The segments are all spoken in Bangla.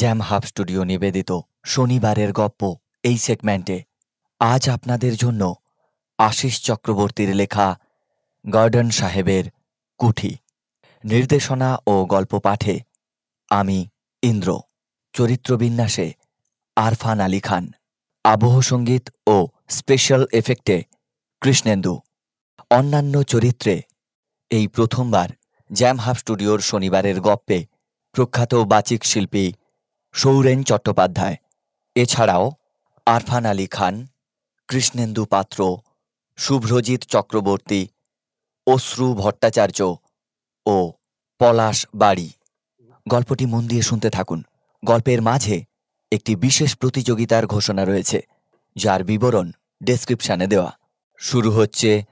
জ্যাম হাব স্টুডিও নিবেদিত শনিবারের গপ্প এই সেগমেন্টে আজ আপনাদের জন্য আশিস চক্রবর্তীর লেখা গর্ডন সাহেবের কুঠি। নির্দেশনা ও গল্প পাঠে আমি ইন্দ্র। চরিত্রবিন্যাসে আরফান আলী খান। আবহ সংগীত ও স্পেশাল এফেক্টে কৃষ্ণেন্দু। অন্যান্য চরিত্রে এই প্রথমবার জ্যাম হাব স্টুডিওর শনিবারের গপ্পে প্রখ্যাত বাচিক শিল্পী সৌরেন চট্টোপাধ্যায়। এছাড়াও আরফান আলী খান, কৃষ্ণেন্দু পাত্র, শুভ্রজিৎ চক্রবর্তী, অশ্রু ভট্টাচার্য ও পলাশ বাড়ি। গল্পটি মন দিয়ে শুনতে থাকুন। গল্পের মাঝে একটি বিশেষ প্রতিযোগিতার ঘোষণা রয়েছে, যার বিবরণ ডেসক্রিপশানে দেওয়া। শুরু হচ্ছে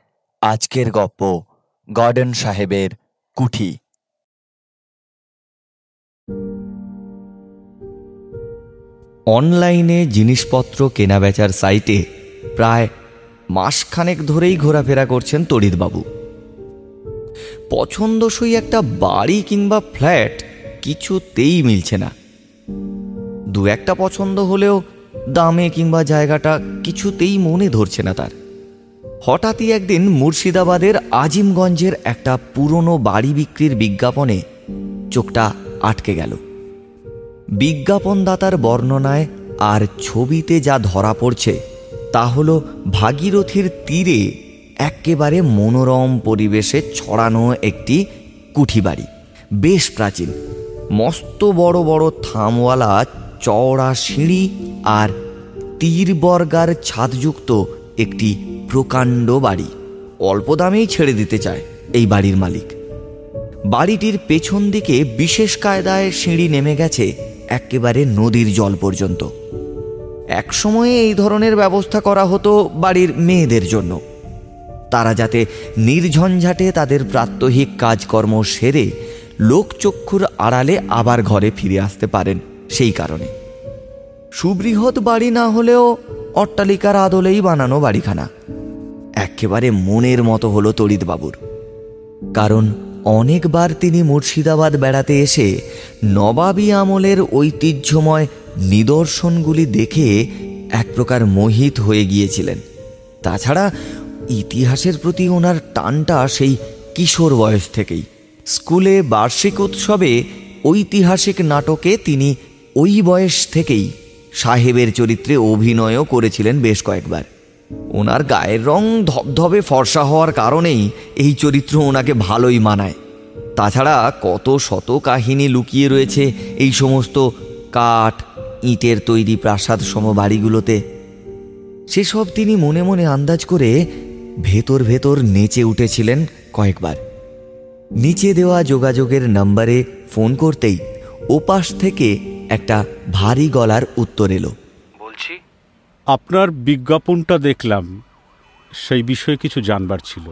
আজকের গপ্প, গর্ডন সাহেবের কুঠি। অনলাইনে জিনিসপত্র কেনাবেচার সাইটে প্রায় মাসখানেক ধরেই ঘোরাফেরা করছেন তড়িৎবাবু পছন্দসই একটা বাড়ি কিংবা ফ্ল্যাট কিছুতেই মিলছে না। দু একটা পছন্দ হলেও দামে কিংবা জায়গাটা কিছুতেই মনে ধরছে না তার। হঠাৎই একদিন মুর্শিদাবাদের আজিমগঞ্জের একটা পুরনো বাড়ি বিক্রির বিজ্ঞাপনে চোখটা আটকে গেল। বিজ্ঞাপনদাতার বর্ণনায় আর ছবিতে যা ধরা পড়ছে, তা হল ভাগীরথীর তীরে একেবারে মনোরম পরিবেশে ছড়ানো একটি কুঠি বাড়ি বেশ প্রাচীন। মস্ত বড় বড় থামওয়ালা, চওড়া সিঁড়ি আর তীর বর্গার ছাদযুক্ত একটি প্রকাণ্ড বাড়ি। অল্প দামেই ছেড়ে দিতে চায় এই বাড়ির মালিক। বাড়িটির পেছন দিকে বিশেষ কায়দায় সিঁড়ি নেমে গেছে একেবারে নদীর জল পর্যন্ত। একসময়ে এই ধরনের ব্যবস্থা করা হতো বাড়ির মেয়েদের জন্য। তারা যাতে নির্ঝঞ্ঝাটে তাদের প্রাত্যহিক কাজকর্ম সেরে লোকচক্ষুর আড়ালে আবার ঘরে ফিরে আসতে পারেন সেই কারণে। সুবৃহৎ বাড়ি না হলেও অট্টালিকার আদলেই বানানো বাড়িখানা। একেবারে মনের মতো হলো তড়িৎবাবুর। কারণ অনেকবার তিনি মুর্শিদাবাদ বেড়াতে এসে নবাবী আমলের ঐতিহ্যময় নিদর্শনগুলি দেখে এক প্রকার মোহিত হয়ে গিয়েছিলেন। তাছাড়া ইতিহাসের প্রতি ওনার টানটা সেই কিশোর বয়স থেকেই। স্কুলে বার্ষিক উৎসবে ঐতিহাসিক নাটকে তিনি ওই বয়স থেকেই সাহেবের চরিত্রে অভিনয়ও করেছিলেন বেশ কয়েকবার। ওনার গায়ের রং ধবধবে ফর্সা হওয়ার কারণেই এই চরিত্র ওনাকে ভালোই মানায়। তাছাড়া কত শত কাহিনী লুকিয়ে রয়েছে এই সমস্ত কাঠ, ইটের তৈরি প্রাসাদ সম বাড়িগুলোতে। সেসব তিনি মনে মনে আন্দাজ করে ভেতর ভেতর নেচে উঠেছিলেন কয়েকবার। নিচে দেওয়া যোগাযোগের নাম্বারে ফোন করতেই ওপাশ থেকে একটা ভারী গলার উত্তর এলো। বলছি আপনার বিজ্ঞাপনটা দেখলাম সেই বিষয়ে কিছু জানবার ছিল।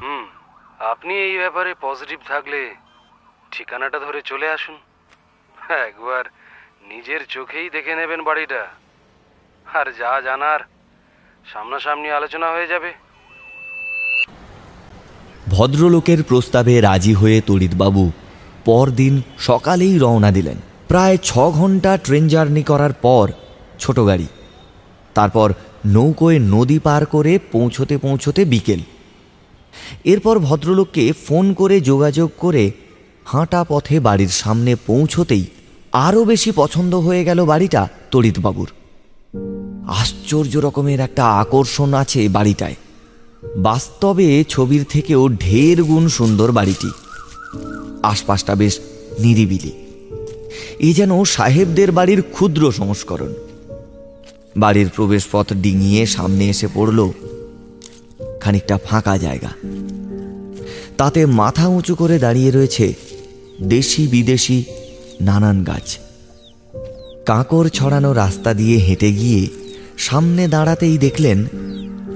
আপনি এই ব্যাপারে পজিটিভ থাকলে ঠিকানাটা ধরে চলে আসুন। একবার নিজের চোখেই দেখে নেবেন বাড়িটা। আর যা জানার সামনাসামনি আলোচনা হয়ে যাবে। ভদ্রলোকের প্রস্তাবে রাজি হয়ে তড়িৎবাবু পরদিন সকালেই রওনা দিলেন। প্রায় ছ ঘণ্টা ট্রেন জার্নি করার পর ছোট গাড়ি। তারপর নৌকোয় নদী পার করে পৌঁছতে পৌঁছতে বিকেল। এরপর ভদ্রলোককে ফোন করে যোগাযোগ করে হাঁটা পথে বাড়ির সামনে পৌঁছতেই আরও বেশি পছন্দ হয়ে গেল বাড়িটা তড়িৎবাবুর আশ্চর্য রকমের একটা আকর্ষণ আছে বাড়িটায়। বাস্তবে ছবির থেকেও ঢের গুণ সুন্দর বাড়িটি। আশপাশটা বেশ নিরিবিলি। এ যেন সাহেবদের বাড়ির ক্ষুদ্র সংস্করণ। বাড়ির প্রবেশপথ ডিঙিয়ে সামনে এসে পড়ল খানিকটা ফাঁকা জায়গা। তাতে মাথা উঁচু করে দাঁড়িয়ে রয়েছে দেশি বিদেশি নানান গাছ। কাঁকর ছড়ানো রাস্তা দিয়ে হেঁটে গিয়ে সামনে দাঁড়াতেই দেখলেন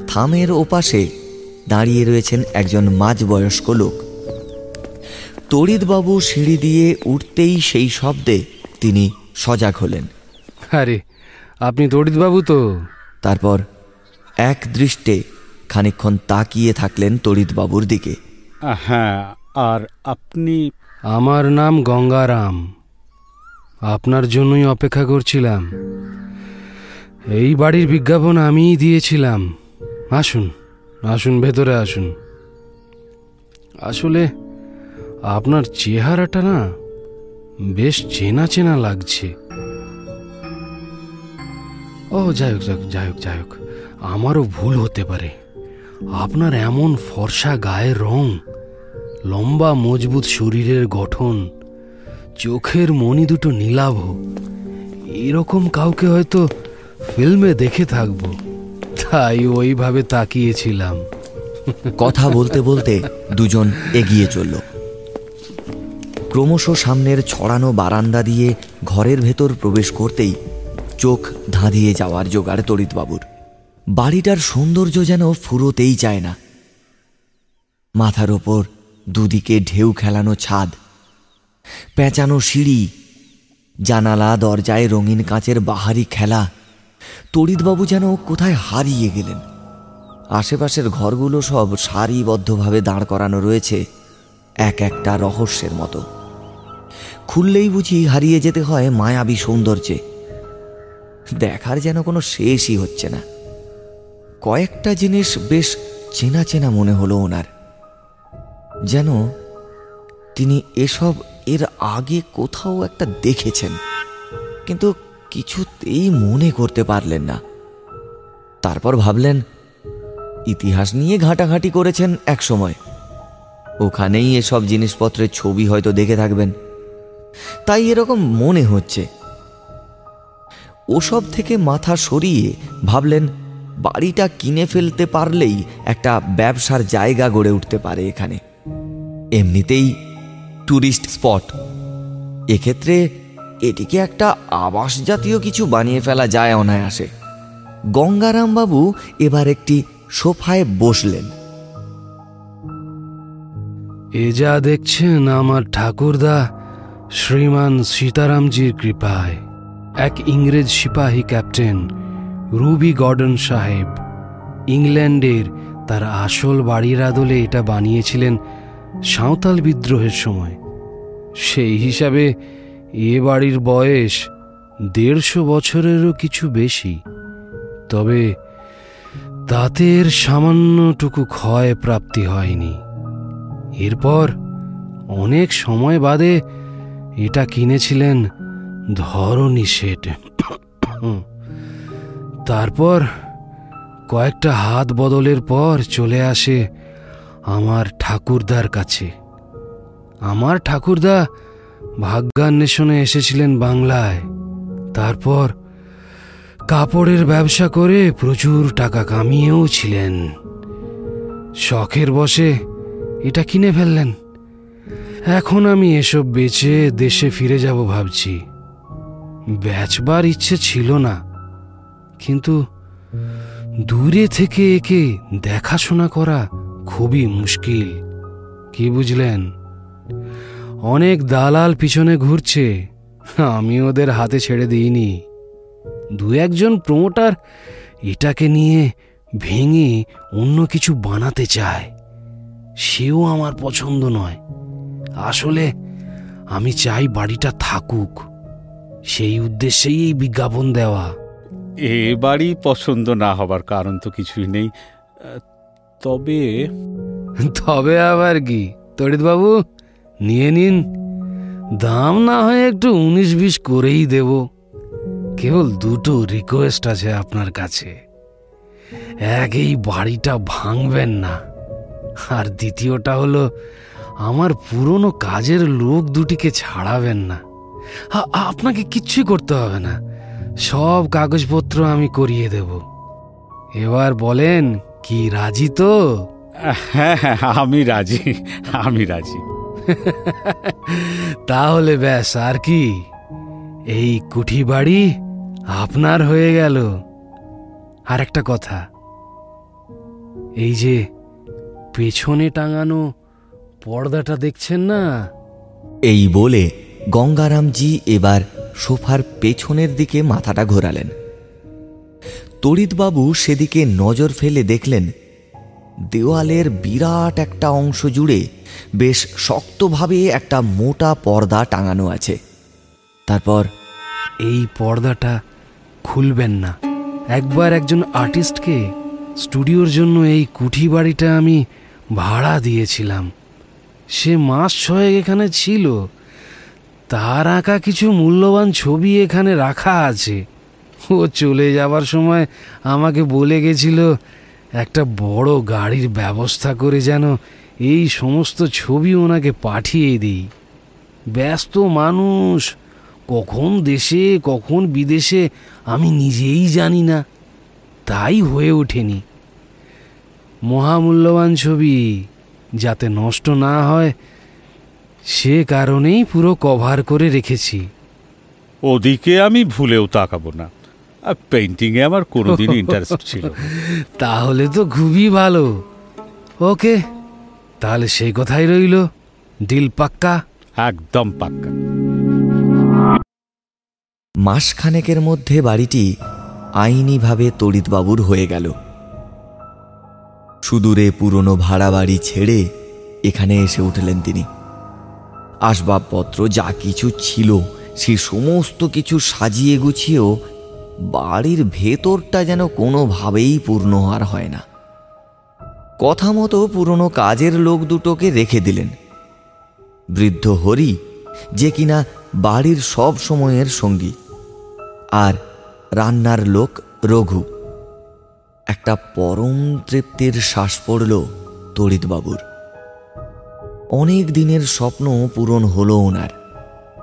থামের ওপাশে দাঁড়িয়ে রয়েছেন একজন মাঝবয়স্ক লোক। তড়িৎবাবু সিঁড়ি দিয়ে উঠতেই সেই শব্দে তিনি সজাগ হলেন। আরে আপনি তড়িৎবাবু তো। তারপর এক দৃষ্টে খানিকক্ষণ তাকিয়ে থাকলেন তড়িৎবাবুর দিকে। হ্যাঁ আর আপনি? আমার নাম গঙ্গারাম। আপনার জন্যই অপেক্ষা করছিলাম। এই বাড়ির বিজ্ঞাপন আমিই দিয়েছিলাম। আসুন আসুন ভেতরে আসুন। আসলে আপনার চেহারাটা না বেশ চেনা চেনা লাগছে। ও যাই হোক যাই হোক, যাই হোক আমারও ভুল হতে পারে। আপনার এমন ফর্সা গায়ের রং লম্বা মজবুত শরীরের গঠন চোখের মনি দুটো নীলাভ এরকম কাউকে হয়তো ফিল্মে দেখে থাকব। তাই ওইভাবে তাকিয়েছিলাম। কথা বলতে বলতে দুজন এগিয়ে চলল। ক্রমশ সামনের ছড়ানো বারান্দা দিয়ে ঘরের ভেতর প্রবেশ করতেই চোখ ধাঁধিয়ে যাওয়ার জোগাড় তড়িৎবাবুর বাড়িটার সৌন্দর্য যেন ফুরোতেই চায় না। মাথার ওপর দুদিকে ঢেউ খেলানো ছাদ, পেঁচানো সিঁড়ি, জানালা, দরজায় রঙিন কাঁচের বাহারি খেলা। তড়িৎবাবু যেন কোথায় হারিয়ে গেলেন। আশেপাশের ঘরগুলো সব সারিবদ্ধভাবে দাঁড় করানো রয়েছে, এক একটা রহস্যের মতো। খুললেই বুঝি হারিয়ে যেতে হয় মায়াবী সৌন্দর্যে। দেখার যেন কোনো শেষই হচ্ছে না। কয়েকটা জিনিস বেশ চেনা চেনা মনে হলো ওনার। যেন তিনি এসব এর আগে কোথাও একটা দেখেছেন, কিন্তু কিছুতেই মনে করতে পারলেন না। তারপর ভাবলেন, ইতিহাস নিয়ে ঘাঁটাঘাঁটি করেছেন এক সময় ওখানেই এসব জিনিসপত্রের ছবি হয়তো দেখে থাকবেন। তাই এরকম মনে হচ্ছে। ওসব থেকে মাথা সরিয়ে ভাবলেন, বাড়িটা কিনে ফেলতে পারলেই একটা ব্যবসার জায়গা গড়ে উঠতে পারে এখানে। এমনিতেই ট্যুরিস্ট স্পট এক্ষেত্রে এটিকে একটা আবাস জাতীয় কিছু বানিয়ে ফেলা যায় অনায়াসে। গঙ্গারামবাবু এবার একটি সোফায় বসলেন। এ যা দেখছেন আমার ঠাকুরদা, শ্রীমান সীতারামজির কৃপায়। এক ইংরেজ সিপাহী ক্যাপ্টেন, রুবি গর্ডন সাহেব। ইংল্যান্ডের তার আসল বাড়ির আদলে এটা বানিয়েছিলেন সাঁওতাল বিদ্রোহের সময়। সেই হিসাবে এ বাড়ির বয়স দেড়শো বছরেরও কিছু বেশি। তবে তাতে এর সামান্যটুকু ক্ষয় প্রাপ্তি হয়নি। এরপর অনেক সময় বাদে এটা কিনেছিলেন ধরণী শেঠ তারপর কয়েকটা হাত বদলের পর চলে আসে আমার ঠাকুরদার কাছে। আমার ঠাকুরদা ভাগ্যান্বেষণে এসেছিলেন বাংলায়। তারপর কাপড়ের ব্যবসা করে প্রচুর টাকা কামিয়েও ছিলেন। শখের বসে এটা কিনে ফেললেন। এখন আমি এসব বেচে দেশে ফিরে যাব ভাবছি। বেচবার ইচ্ছে ছিল না। কিন্তু দূরে থেকে একে দেখাশোনা করা খুবই মুশকিল, কি বুঝলেন? অনেক দালাল পিছনে ঘুরছে, আমি ওদের হাতে ছেড়ে দিইনি। দু একজন প্রমোটার এটাকে নিয়ে ভেঙে অন্য কিছু বানাতে চায়, সেও আমার পছন্দ নয়। আসলে আমি চাই বাড়িটা থাকুক। সেই উদ্দেশ্যেই এই বিজ্ঞাপন দেওয়া। এ বাড়ি পছন্দ না হবার কারণ তো কিছুই নেই। তবে তবে আবার কি? তড়িৎবাবু নিয়ে নিন। দাম না হয় একটু উনিশ বিশ করেই দেব। কেবল দুটো রিকোয়েস্ট আছে আপনার কাছে। এক এই বাড়িটা ভাঙবেন না। আর দ্বিতীয়টা হলো আমার পুরনো কাজের লোক দুটিকে ছাড়াবেন না। আপনাকে কিচ্ছুই করতে হবে না। সব কাগজপত্র আমি করিয়ে দেব। এবার বলেন কি রাজি তো? হ্যাঁ হ্যাঁ আমি রাজি আমি রাজি। তাহলে ব্যাস আর কি? এই কুঠি বাড়ি আপনার হয়ে গেল। আর একটা কথা এই যে পেছনে টাঙানো পর্দাটা দেখছেন না? এই বলে গঙ্গারামজি এবার সোফার পেছনের দিকে মাথাটা ঘোরালেন। তড়িৎবাবু সেদিকে নজর ফেলে দেখলেন, দেওয়ালের বিরাট একটা অংশ জুড়ে বেশ শক্তভাবে একটা মোটা পর্দা টাঙানো আছে। তারপর, এই পর্দাটা খুলবেন না। একবার একজন আর্টিস্টকে স্টুডিওর জন্য এই কুঠি বাড়িটা আমি ভাড়া দিয়েছিলাম। সে মাস ছয়েক এখানে ছিল। তার আঁকা কিছু মূল্যবান ছবি এখানে রাখা আছে। ও চলে যাবার সময় আমাকে বলে গেছিল, একটা বড় গাড়ির ব্যবস্থা করে যেন এই সমস্ত ছবি ওনাকে পাঠিয়ে দিই। ব্যস্ত মানুষ, কখন দেশে, কখন বিদেশে, আমি নিজেই জানি না। তাই হয়ে ওঠেনি। মহামূল্যবান ছবি, যাতে নষ্ট না হয় সে কারণেই পুরো কভার করে রেখেছি। ওদিকে আমি ভুলেও তাকাবো না। আর পেন্টিংয়ে আমার কোনোদিন ইন্টারেস্ট ছিল না। তাহলে তো খুবই ভালো। ওকে তাহলে সেই কথাই রইল। ডিল পাক্কা? একদম পাক্কা। মাসখানেকের মধ্যে বাড়িটি আইনিভাবে তড়িৎবাবুর হয়ে গেল। সুদূরে পুরনো ভাড়া বাড়ি ছেড়ে এখানে এসে উঠলেন তিনি। আসবাবপত্র যা কিছু ছিল, সে সমস্ত কিছু সাজিয়ে গুছিয়েও বাড়ির ভেতরটা যেন কোনোভাবেই পূর্ণ আর হয় না। কথা মতো পুরনো কাজের লোক দুটোকে রেখে দিলেন। বৃদ্ধ হরি যে কিনা বাড়ির সব সময়ের সঙ্গী, আর রান্নার লোক রঘু। একটা পরম তৃপ্তির শ্বাস পড়ল তড়িৎবাবুর। অনেক দিনের স্বপ্ন পূরণ হলো ওনার।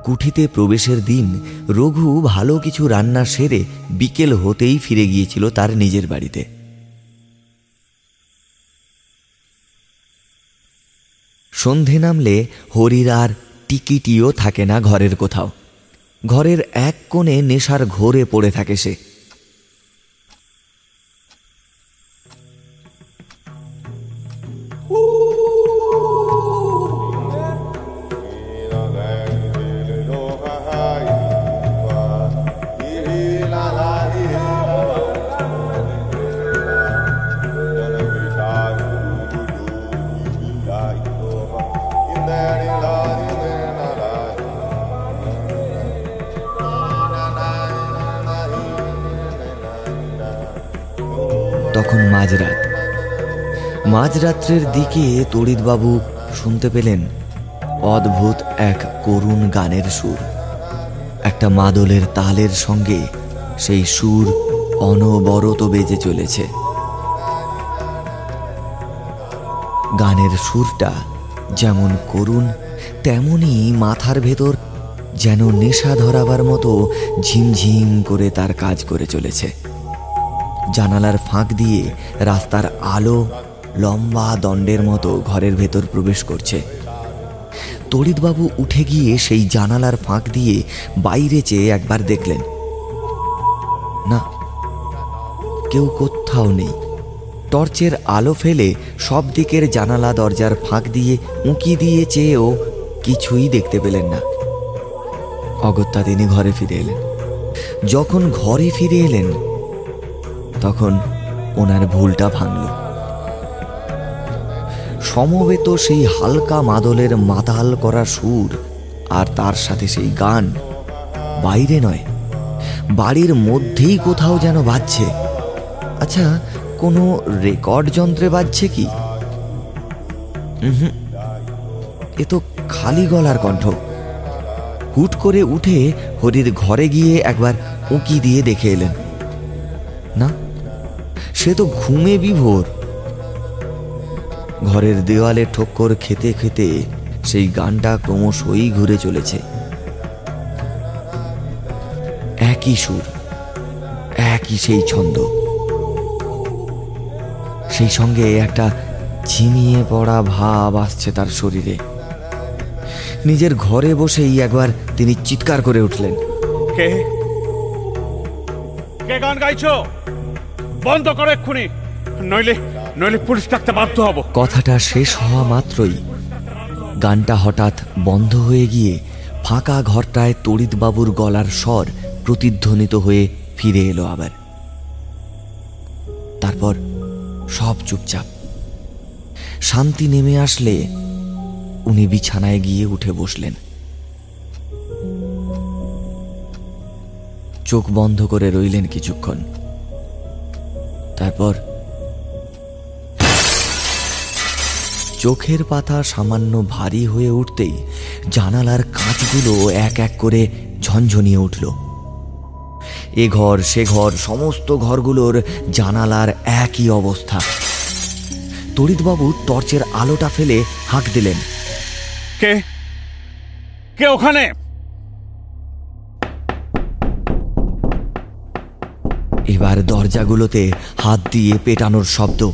কুঠিতে প্রবেশের দিন রঘু ভালো কিছু রান্না সেরে বিকেল হতেই ফিরে গিয়েছিল তার নিজের বাড়িতে। সন্ধে নামলে হরির আর টিকিটিও থাকে না ঘরের কোথাও। ঘরের এক কোণে নেশার ঘোরে পড়ে থাকে সে। তখন মাঝরাত। মাঝরাত্রের দিকে তড়িৎবাবু শুনতে পেলেন অদ্ভুত এক করুণ গানের সুর। একটা মাদলের তালের সঙ্গে সেই সুর অনবরত বেজে চলেছে। গানের সুরটা যেমন করুণ, তেমনি মাথার ভেতর যেন নেশা ধরাবার মতো ঝিমঝিম করে তার কাজ করে চলেছে। জানালার ফাঁক দিয়ে রাস্তার আলো লম্বা দণ্ডের মতো ঘরের ভেতর প্রবেশ করছে। তড়িৎবাবু উঠে গিয়ে সেই জানালার ফাঁক দিয়ে বাইরে চেয়ে একবার দেখলেন। না, কেউ কোথাও নেই। টর্চের আলো ফেলে সব দিকের জানালা দরজার ফাঁক দিয়ে উঁকি দিয়ে চেয়েও কিছুই দেখতে পেলেন না। অগত্যা তিনি ঘরে ফিরে এলেন। যখন ঘরে ফিরে এলেন তখন ওনার ভুলটা ভাঙল। সমবেত সেই হালকা মাদলের মাতাল করা সুর আর তার সাথে সেই গান বাইরে নয়, বাড়ির মধ্যেই কোথাও যেন বাজছে। আচ্ছা কোনো রেকর্ড যন্ত্রে বাজছে কি? এ তো খালি গলার কণ্ঠ। হুট করে উঠে হরির ঘরে গিয়ে একবার উঁকি দিয়ে দেখে এলেন। না সে তো ঘুমে বিভোর। ঘরের দেওয়ালে ঠক্কর খেতে খেতে সেই গানটা ক্রমশই ঘুরে চলেছে। একই সুর, একই সেই ছন্দ। সেই সঙ্গে একটা ঝিমিয়ে পড়া ভাব আসছে তার শরীরে। নিজের ঘরে বসেই একবার তিনি চিৎকার করে উঠলেন। কে? কে গান গাইছো? বন্ধ করো এক্ষুনি। নইলে নইলে পুলিশ ডাকতে বাধ্য হব। কথাটা শেষ হওয়া মাত্রই গানটা হঠাৎ বন্ধ হয়ে গিয়ে ফাঁকা ঘরটায় তড়িৎবাবুর গলার স্বর প্রতিধ্বনিত হয়ে ফিরে এলো আবার। তারপর সব চুপচাপ। শান্তি নেমে আসলে উনি বিছানায় গিয়ে উঠে বসলেন। চোখ বন্ধ করে রইলেন কিছুক্ষণ। তারপর? চোখের পাতা সামান্য ভারী হয়ে উঠতেই জানালার কাঁচগুলো এক এক করে ঝনঝনিয়ে উঠল। এ ঘর, সে ঘর, সমস্ত ঘরগুলোর জানালার একই অবস্থা। তড়িৎবাবু টর্চের আলোটা ফেলে হাঁক দিলেন। কে? কে ওখানে? এবার দরজাগুলোতে হাত দিয়ে পেটানোর শব্দ।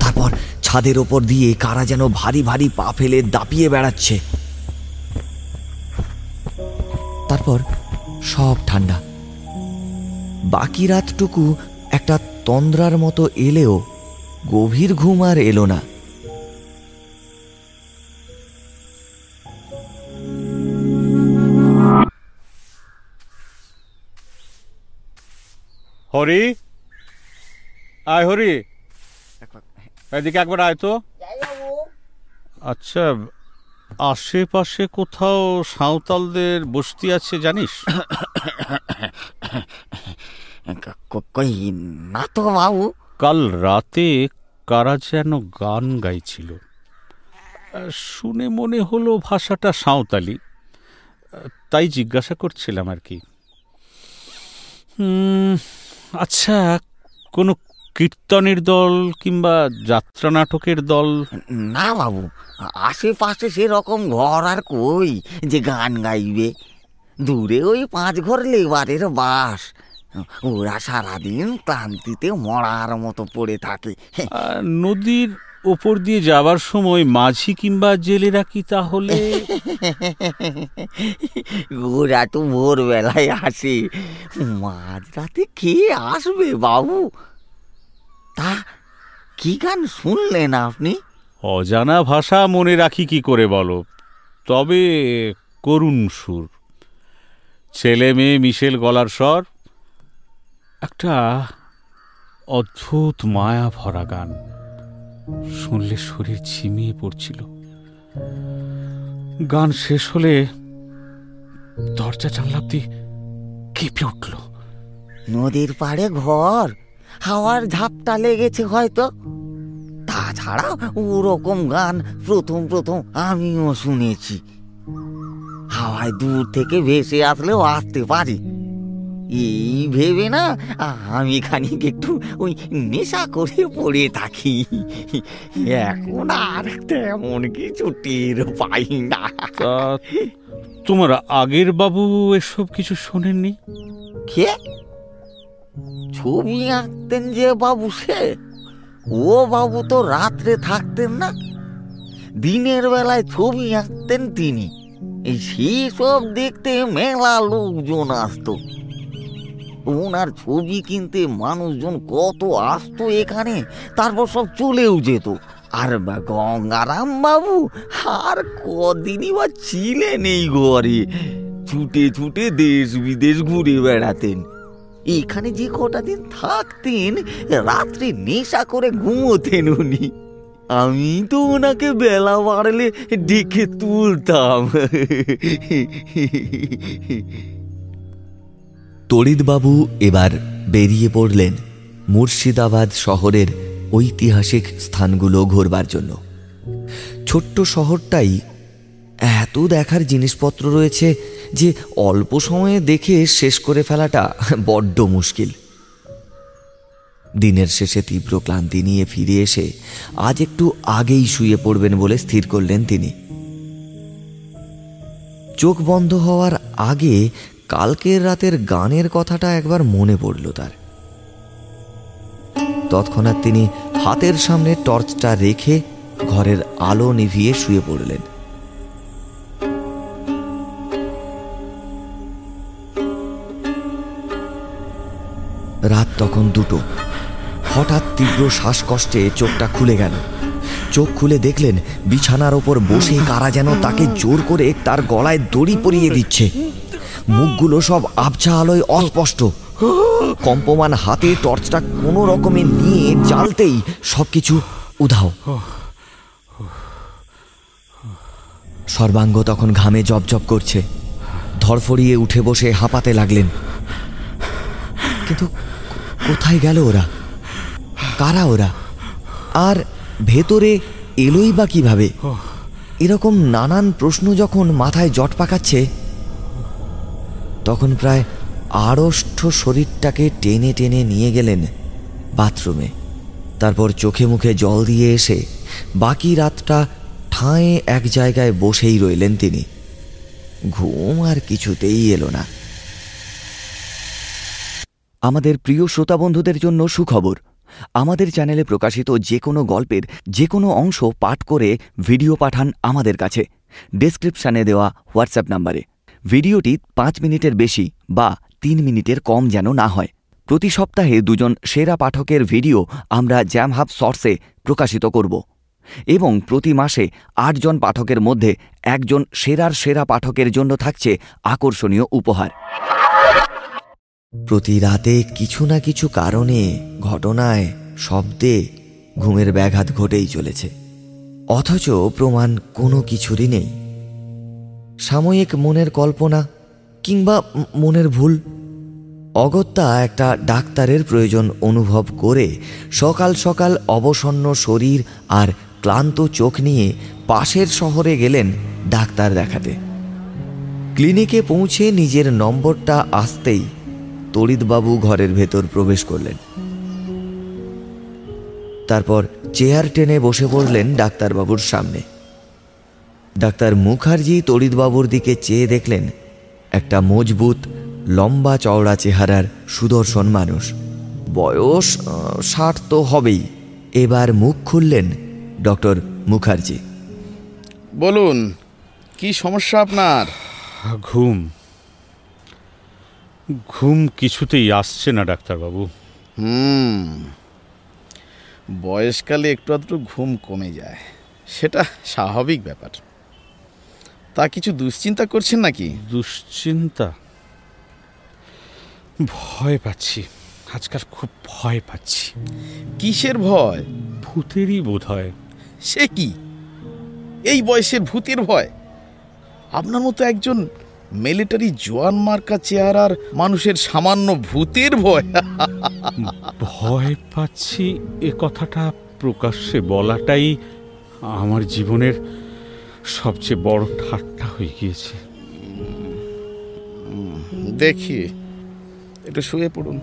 তারপর ছাদের ওপর দিয়ে কারা যেন ভারী ভারী পা ফেলে দাপিয়ে বেড়াচ্ছে। তারপর সব ঠান্ডা। বাকি রাতটুকু একটা তন্দ্রার মতো এলেও গভীর ঘুম আর এলো না। হরি? আয় হরি। এদিকে একবার আয় তো। আচ্ছা আশেপাশে কোথাও সাঁওতালদের বস্তি আছে জানিস? কই না তো বাবু। কাল রাতে কারা যেন গান গাইছিল। শুনে মনে হলো ভাষাটা সাঁওতালি। তাই জিজ্ঞাসা করছিলাম আর কি। হুম, আচ্ছা কোনো কীর্তনের দল কিংবা যাত্রা নাটকের দল? না বাবু আশেপাশে সেরকম ঘর আর কই যে গান গাইবে। দূরে ওই পাঁচ ঘর লেবারের বাস। ওরা সারাদিন ক্লান্তিতে মরার মতো পড়ে থাকে। নদীর ওপর দিয়ে যাবার সময় মাঝি কিংবা জেলেরা কি তাহলে? ওরা তো ভোরবেলায় আসে। মাঝরাতে কে আসবে বাবু? তা কি গান শুনলেন আপনি? অজানা ভাষা মনে রাখি কি করে বলো। তবে করুণ সুর। ছেলে মেয়ে মিশেল গলার স্বর। একটা অদ্ভুত মায়া ভরা গান। শুনলে শরীর ঝিমিয়ে পড়ছিল। গান শেষ হলে দরজা জানলা অব্দি কেঁপে উঠল। নদীর পাড়ে ঘর, হাওয়ার ঝাপটা লেগেছে হয়তো। তাছাড়া ওরকম গান প্রথম প্রথম আমিও শুনেছি। হাওয়ায় দূর থেকে ভেসে আসলেও আসতে পারে। এই ভেবে না আমি খানিক একটু ওই নেশা করে পড়ে থাকি। এখন আর তেমন কিছু টের পাই না। তোমার আগের বাবু এসব কিছু শোনেননি? কে? ছবি আঁকতেন যে বাবু সে? ও বাবু তো রাত্রে থাকতেন না। দিনের বেলায় ছবি আঁকতেন তিনি। সেসব দেখতে মেলা লোকজন আসতো। ওনার ছবি কিনতে মানুষজন কত আসতো এখানে? তারপর সব চলেও যেত। আর বা গঙ্গারাম বাবু, আর কদিনই বা ছিলেন এই ঘরে ছুটে ছুটে দেশ বিদেশ ঘুরে বেড়াতেন। এখানে যে কটা দিন থাকতেন, রাত্রে নেশা করে ঘুমোতেন উনি। আমি তো ওনাকে বেলা বাড়লে ডেকে তুলতাম। তড়িৎবাবু এবার বেরিয়ে পড়লেন মুর্শিদাবাদ শহরের ঐতিহাসিক স্থানগুলো ঘোরবার জন্য। ছোট্ট শহরটাই এত দেখার জিনিসপত্র রয়েছে যে অল্প সময়ে দেখে শেষ করে ফেলাটা বড্ড মুশকিল। দিনের শেষে তীব্র ক্লান্তি নিয়ে ফিরে এসে আজ একটু আগেই শুয়ে পড়বেন বলে স্থির করলেন তিনি। চোখ বন্ধ হওয়ার আগে কালকের রাতের গানের কথাটা একবার মনে পড়ল তার। তৎক্ষণাৎ তিনি হাতের সামনে টর্চটা রেখে ঘরের আলো নিভিয়ে শুয়ে পড়লেন। রাত তখন দুটো। হঠাৎ তীব্র শ্বাসকষ্টে চোখটা খুলে গেল। চোখ খুলে দেখলেন, বিছানার ওপর বসে কারা যেন তাকে জোর করে তার গলায় দড়ি পরিয়ে দিচ্ছে। মুখগুলো সব আবছা আলোয় অস্পষ্ট। কম্পমান হাতে টর্চটা কোনো রকমে নিয়ে জ্বালতেই সবকিছু উধাও। সর্বাঙ্গ তখন ঘামে জবজব করছে। ধরফড়িয়ে উঠে বসে হাঁপাতে লাগলেন। কিন্তু কোথায় গেল ওরা? কারা ওরা? আর ভেতরে এলোই বা কীভাবে? এরকম নানান প্রশ্ন যখন মাথায় জট পাকাচ্ছে তখন প্রায় আড়ষ্ট শরীরটাকে টেনে টেনে নিয়ে গেলেন বাথরুমে। তারপর চোখে মুখে জল দিয়ে এসে বাকি রাতটা ঠাঁয়ে এক জায়গায় বসেই রইলেন তিনি। ঘুম আর কিছুতেই এলো না। আমাদের প্রিয় শ্রোতা বন্ধুদের জন্য সুখবর। আমাদের চ্যানেলে প্রকাশিত যে কোনো গল্পের যে কোনো অংশ পাঠ করে ভিডিও পাঠান আমাদের কাছে। ডেসক্রিপশানে দেওয়া হোয়াটসঅ্যাপ নাম্বারে। ভিডিওটি পাঁচ মিনিটের বেশি বা তিন মিনিটের কম যেন না হয়। প্রতি সপ্তাহে দুজন সেরা পাঠকের ভিডিও আমরা জ্যাম হাব শর্টসে প্রকাশিত করব এবং প্রতি মাসে আটজন পাঠকের মধ্যে একজন সেরার সেরা পাঠকের জন্য থাকছে আকর্ষণীয় উপহার। প্রতি রাতে কিছু না কিছু কারণে, ঘটনায়, শব্দে ঘুমের ব্যাঘাত ঘটেই চলেছে। অথচ প্রমাণ কোনো কিছুরই নেই। সাময়িক মনের কল্পনা কিংবা মনের ভুল। অগত্যা একটা ডাক্তারের প্রয়োজন অনুভব করে সকাল সকাল অবসন্ন শরীর আর ক্লান্ত চোখ নিয়ে পাশের শহরে গেলেন ডাক্তার দেখাতে। ক্লিনিকে পৌঁছে নিজের নম্বরটা আসতেই তড়িৎবাবু ঘরের ভেতর প্রবেশ করলেন। তারপর চেয়ার টেনে বসে পড়লেন ডাক্তারবাবুর সামনে। ডাক্তার মুখার্জি তড়িৎবাবুর দিকে চেয়ে দেখলেন একটা মজবুত লম্বা চওড়া চেহারার সুদর্শন মানুষ। বয়স ষাট তো হবেই। এবার মুখ খুললেন ডক্টর মুখার্জি। বলুন কি সমস্যা আপনার? ঘুম। ঘুম কিছুতেই আসছে না ডাক্তারবাবু। হুম। বয়সকালে একটু আধটু ঘুম কমে যায়। সেটা স্বাভাবিক ব্যাপার। তা কিছু দুশ্চিন্তা করছেন নাকি? দুশ্চিন্তা? ভয় পাচ্ছি। আজকাল খুব ভয় পাচ্ছি। কিসের ভয়? ভূতেরই বোধ হয়। সে কি? এই বয়সের ভূতের ভয়? আপনার মতো একজন মিলিটারি জোয়ান মার্কা চেহারার মানুষের সামান্য ভূতের ভয়। ভয় পাচ্ছি এ কথাটা প্রকাশ্যে বলাটাই আমার জীবনের সবচেয়ে বড় ঠাট্টা হয়ে গিয়েছে। দেখি একটু শুয়ে পড়ুন।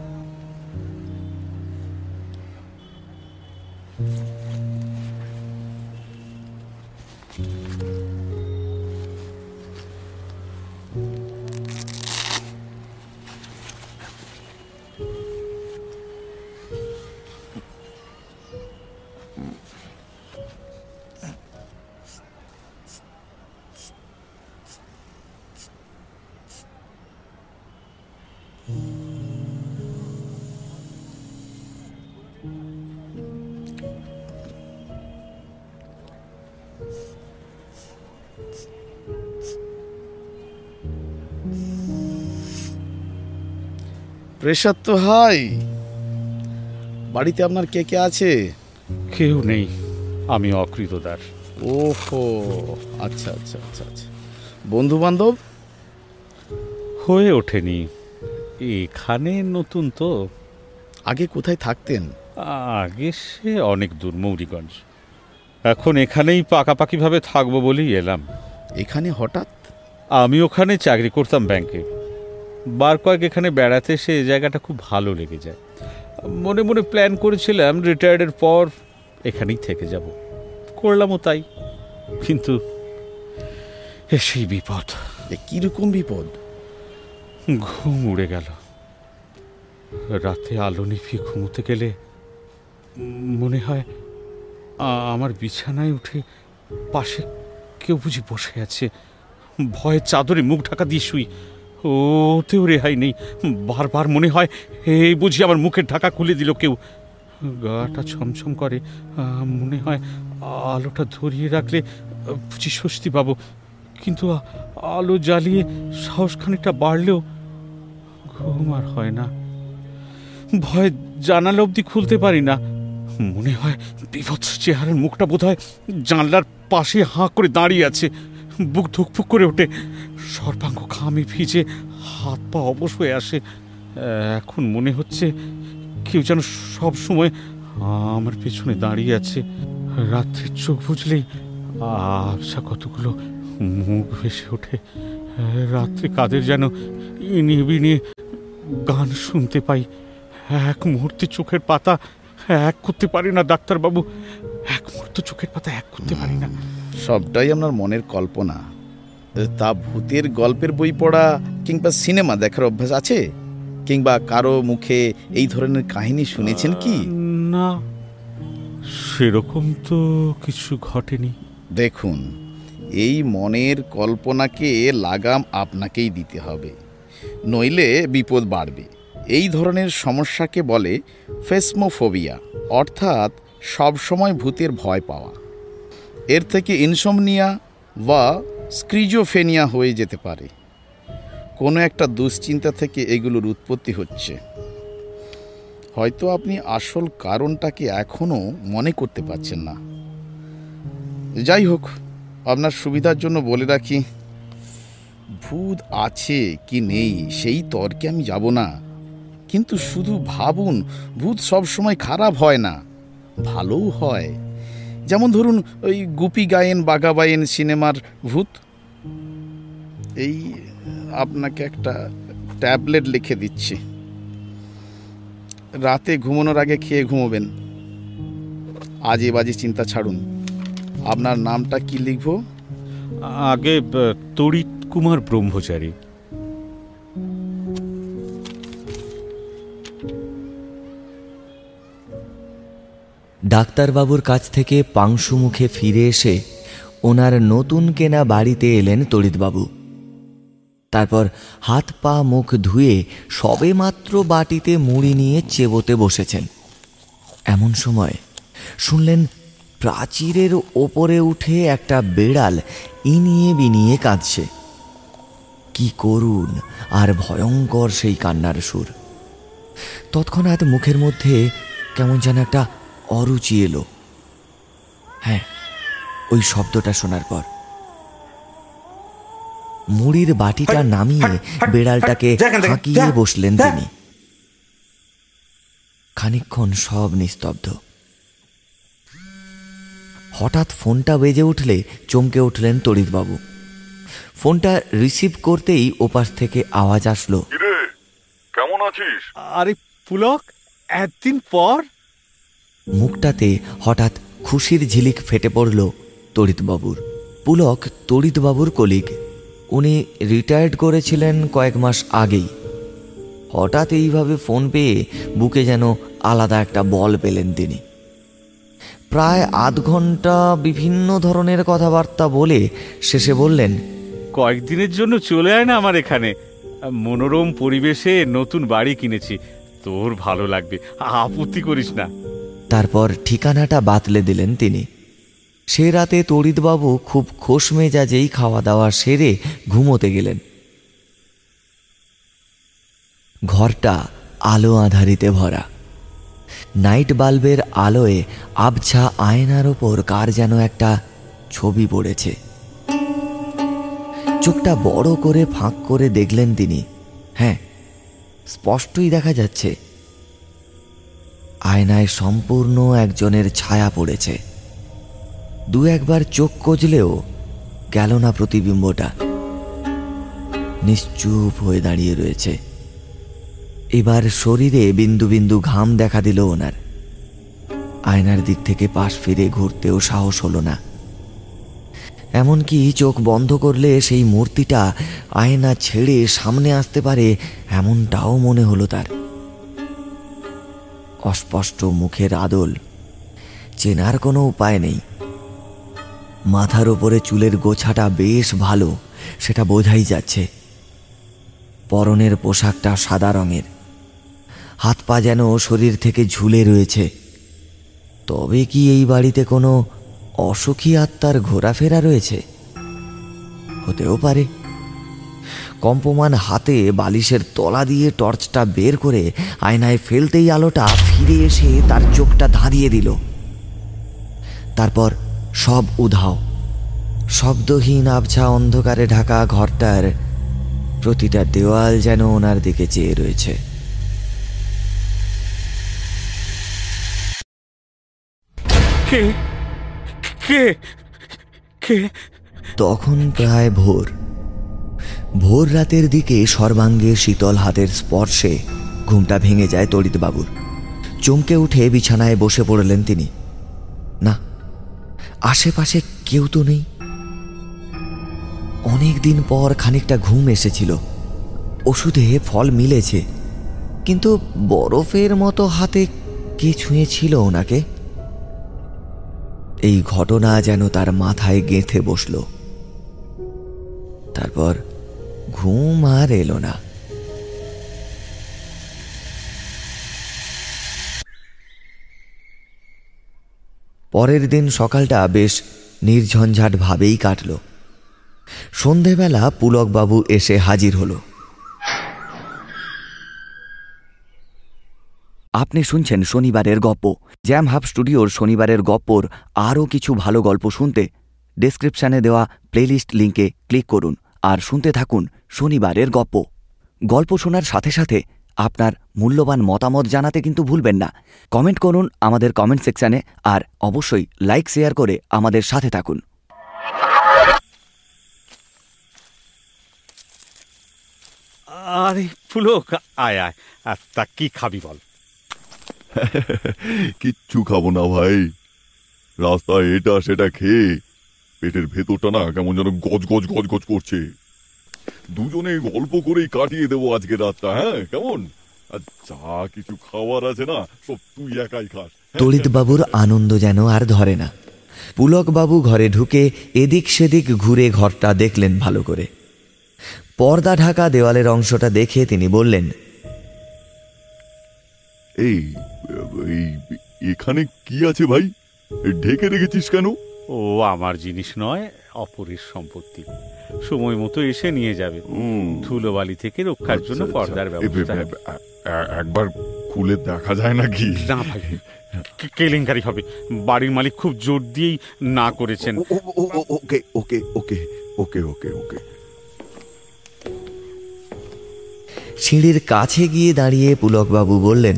প্রেশার তো হাই। বাড়িতে আপনার কে কে আছে? কেউ নেই। আমি অকৃতদার। ওহো আচ্ছা আচ্ছা আচ্ছা আচ্ছা। বন্ধু বান্ধব হয়ে ওঠেনি। এখানে নতুন তো। আগে কোথায় থাকতেন? আগে সে অনেক দূর মৌরিগঞ্জ। এখন এখানেই পাকাপাকিভাবে থাকব বলেই এলাম। এখানে হঠাৎ? আমি ওখানে চাকরি করতাম ব্যাংকে। বার কয়েক এখানে বেড়াতে এসে এই জায়গাটা খুব ভালো লেগে যায়। মনে মনে প্ল্যান করেছিলাম রিটায়ার্ডের পর এখানেই থেকে যাব। করলামও তাই। কিন্তু সেই বিপদ। কীরকম বিপদ? ঘুম উড়ে গেল। রাতে আলো নিভিয়ে ঘুমোতে গেলে মনে হয় আমার বিছানায় উঠে পাশে কেউ বুঝি বসে আছে। ভয়ে চাদরে মুখ ঢাকা দিয়ে শুই। ওতেও রেহাই নেই বারবার মনে হয় এই বুঝি আমার মুখের ঢাকা খুলে দিল কেউ। গাটা ছমছম করে মনে হয় আলোটা ধরিয়ে রাখলে বুঝি স্বস্তি পাবো। কিন্তু আলো জ্বালিয়ে সাহস খানিকটা বাড়লেও ঘুম আর হয় না। ভয় জানালা অবধি খুলতে পারি না। মনে হয় বিভৎস চেহারার মুখটা বোধ হয় জানলার পাশে হাঁ করে দাঁড়িয়ে আছে। বুক ধুকফুক করে ওঠে। সর্বাঙ্গ ঘামে ভিজে হাত পা অবশ হয়ে আসে। এখন মনে হচ্ছে কেউ যেন সব সময় আমার পেছনে দাঁড়িয়ে আছে। রাত্রির চোখ বুঝলেই আবসা কতগুলো মুখ ভেসে ওঠে। রাত্রে কাদের যেন ইনিয়ে বিনিয়ে গান শুনতে পাই। এক মুহূর্তে চোখের পাতা এক করতে পারি না ডাক্তারবাবু। এক মুহূর্ত চোখের পাতা এক করতে পারি না। সবটাই আপনার মনের কল্পনা। তা ভূতের গল্পের বই পড়া কিংবা সিনেমা দেখার অভ্যাস আছে? কিংবা কারও মুখে এই ধরনের কাহিনী শুনেছেন কি? না। সেরকম তো কিছু ঘটেনি। দেখুন এই মনের কল্পনাকে লাগাম আপনাকেই দিতে হবে। নইলে বিপদ বাড়বে। এই ধরনের সমস্যাকে বলে ফেসমোফোবিয়া অর্থাৎ সবসময় ভূতের ভয় পাওয়া। এর থেকে ইনসমনিয়া বা স্ক্রিজোফেনিয়া হয়ে যেতে পারে। কোনো একটা দুশ্চিন্তা থেকে এগুলোর উৎপত্তি হচ্ছে। হয়তো আপনি আসল কারণটাকে এখনও মনে করতে পারছেন না। যাই হোক, আপনার সুবিধার জন্য বলে রাখি, ভূত আছে কি নেই সেই তর্কে আমি যাব না। কিন্তু শুধু ভাবুন, ভূত সবসময় খারাপ হয় না, ভালোও হয়। যেমন ধরুন ওই গুপি গায়েন বাগাবায়েন সিনেমার ভূত। এই, আপনাকে একটা ট্যাবলেট লিখে দিচ্ছি। রাতে ঘুমানোর আগে খেয়ে ঘুমোবেন। আজে বাজে চিন্তা ছাড়ুন। আপনার নামটা কি লিখব? আগে তড়িৎ কুমার ব্রহ্মচারী। ডাক্তারবাবুর কাছ থেকে পাংশু মুখে ফিরে এসে ওনার নতুন কেনা বাড়িতে এলেন তড়িৎবাবু। তারপর হাত পা মুখ ধুয়ে সবেমাত্র বাটিতে মুড়ি নিয়ে চেবোতে বসেছেন। এমন সময় শুনলেন প্রাচীরের ওপরে উঠে একটা বেড়াল ইনিয়ে বিনিয়ে কাঁদছে। কি করুন আর ভয়ঙ্কর সেই কান্নার সুর। তৎক্ষণাৎ মুখের মধ্যে কেমন যেন একটা অরুচি এলো। হ্যাঁ ওই শব্দটা শোনার পর। মুড়ির বাটিটা নামিয়ে বেড়ালটাকে হাঁকিয়ে বসলেন তিনি। খানিকক্ষণ সব নিস্তব্ধ। হঠাৎ ফোনটা বেজে উঠলে চমকে উঠলেন তড়িৎবাবু। ফোনটা রিসিভ করতেই ওপাশ থেকে আওয়াজ আসলো। কেমন আছিস? আরে পুলক একদিন পর মুখটাতে হঠাৎ খুশির ঝিলিক ফেটে পড়ল তড়িৎবাবুর পুলক তড়িৎবাবুর কলিগ, উনি রিটায়ার্ড করেছিলেন কয়েক মাস আগেই। হঠাৎ এইভাবে ফোন পেয়ে বুকে যেন আলাদা একটা বল পেলেন তিনি। প্রায় আধ ঘণ্টা বিভিন্ন ধরনের কথাবার্তা বলে শেষে বললেন, কয়েকদিনের জন্য চলে আয় না আমার এখানে। মনোরম পরিবেশে নতুন বাড়ি কিনেছি। তোর ভালো লাগবে। আপত্তি করিস না। তারপর ঠিকানাটা বাতলে দিলেন তিনি। সে রাতে তড়িৎবাবু খুব খোশ মেজাজেই খাওয়া দাওয়া সেরে ঘুমোতে গেলেন। ঘরটা আলো আধারিতে ভরা। নাইট বাল্বের আলোয় আবছা আয়নার ওপর কার যেন একটা ছবি পড়েছে। চোখটা বড় করে ফাঁক করে দেখলেন তিনি। হ্যাঁ স্পষ্টই দেখা যাচ্ছে আয়নায় সম্পূর্ণ একজনের ছায়া পড়েছে। দু একবার চোখ কজলেও গেল না প্রতিবিম্বটা। নিশ্চুপ হয়ে দাঁড়িয়ে রয়েছে। এবার শরীরে বিন্দু বিন্দু ঘাম দেখা দিল ওনার। আয়নার দিক থেকে পাশ ফিরে ঘুরতেও সাহস হলো না। এমনকি চোখ বন্ধ করলে সেই মূর্তিটা আয়না ছেড়ে সামনে আসতে পারে, এমনটাও মনে হলো তার। অস্পষ্ট মুখের আদল। চেনার কোনো উপায় নেই। মাথার ওপরে চুলের গোছাটা বেশ ভালো, সেটা বোঝাই যাচ্ছে। পরনের পোশাকটা সাদা রঙের। হাত পা যেন শরীর থেকে ঝুলে রয়েছে। তবে কি এই বাড়িতে কোনো অসুখী আত্মার ঘোরাফেরা রয়েছে? হতেও পারে। কম্পমান হাতে বালিশের তলা দিয়ে টর্চটা বের করে আয়নায় ফেলতেই আলোটা ফিরে এসে তার চোখটা ধাঁধিয়ে দিল। তারপর সব উধাও। শব্দহীন আবছা অন্ধকারে ঢাকা ঘরটার প্রতিটা দেওয়াল যেন ওনার দিকে চেয়ে রয়েছে। কে? কে? কে? তখন প্রায় ভোর। ভোর রাতের দিকে সর্বাঙ্গে শীতল হাতের স্পর্শে ঘুমটা ভেঙে যায় তড়িৎবাবুর। চমকে উঠে বিছানায় বসে পড়লেন তিনি। না, আশেপাশে কেউ তো নেই। অনেক দিন পর খানিকটা ঘুম এসেছিল। ওষুধে ফল মিলেছে, কিন্তু বরফের মতো হাতে কে ছুঁয়েছিল ওনাকে। এই ঘটনা যেন তার মাথায় গেঁথে বসল। তারপর ঘুম আর এলো না। পরের দিন সকালটা বেশ নির্ঝঞ্ঝাট ভাবেই কাটল। সন্ধেবেলা পুলকবাবু এসে হাজির হল। আপনি শুনছেন শনিবারের গপ্প। জ্যাম হাব স্টুডিওর শনিবারের গপ্পর আরও কিছু ভালো গল্প শুনতে ডেসক্রিপশনে দেওয়া প্লেলিস্ট লিঙ্কে ক্লিক করুন। আর শুনতে থাকুন শনিবারের গপ্প। গল্প শোনার সাথে সাথে আপনার মূল্যবান মতামত জানাতে কিন্তু ভুলবেন না। কমেন্ট করুন আমাদের কমেন্ট সেকশানে আর অবশ্যই লাইক শেয়ার করে আমাদের সাথে থাকুন। আরে পুলক আয় আয়। তা কি খাবি বল? কিচ্ছু খাব না ভাই। রাস্তায় এটা সেটা খেয়ে পেটের ভেতরটা না কেমন যেন গজ গজ গজ গজ করছে। দুজনে গল্প করেই কাটিয়ে দেবো আজকে রাতটা হ্যাঁ? কেমন? আর যা কিছু খাওয়ার আছে না সব তুই একাই খাস। তড়িৎবাবুর আনন্দ যেন আর ধরে না। পুলকবাবু ঘরে ঢুকে এদিক সেদিক ঘুরে ঘরটা দেখলেন ভালো করে। পর্দা ঢাকা দেওয়ালের অংশটা দেখে তিনি বললেন এই এখানে কি আছে ভাই? ঢেকে রেখেছিস কেন? ও আমার জিনিস নয় অপরের সম্পত্তি। সময় মতো এসে নিয়ে যাবে। হুম। ধুলোবালি থেকে রক্ষার জন্য আচ্ছা, পর্দার আচ্ছা। ব্যবস্থা। একবার খুলে দেখা যায় নাকি? না ভাই কে- কেলেঙ্কারি হবে? বাড়ির মালিক খুব জোর দিয়েই না করেছেন। ওকে ওকে ওকে ওকে ওকে ওকে। সিঁড়ির কাছে গিয়ে দাঁড়িয়ে পুলকবাবু বললেন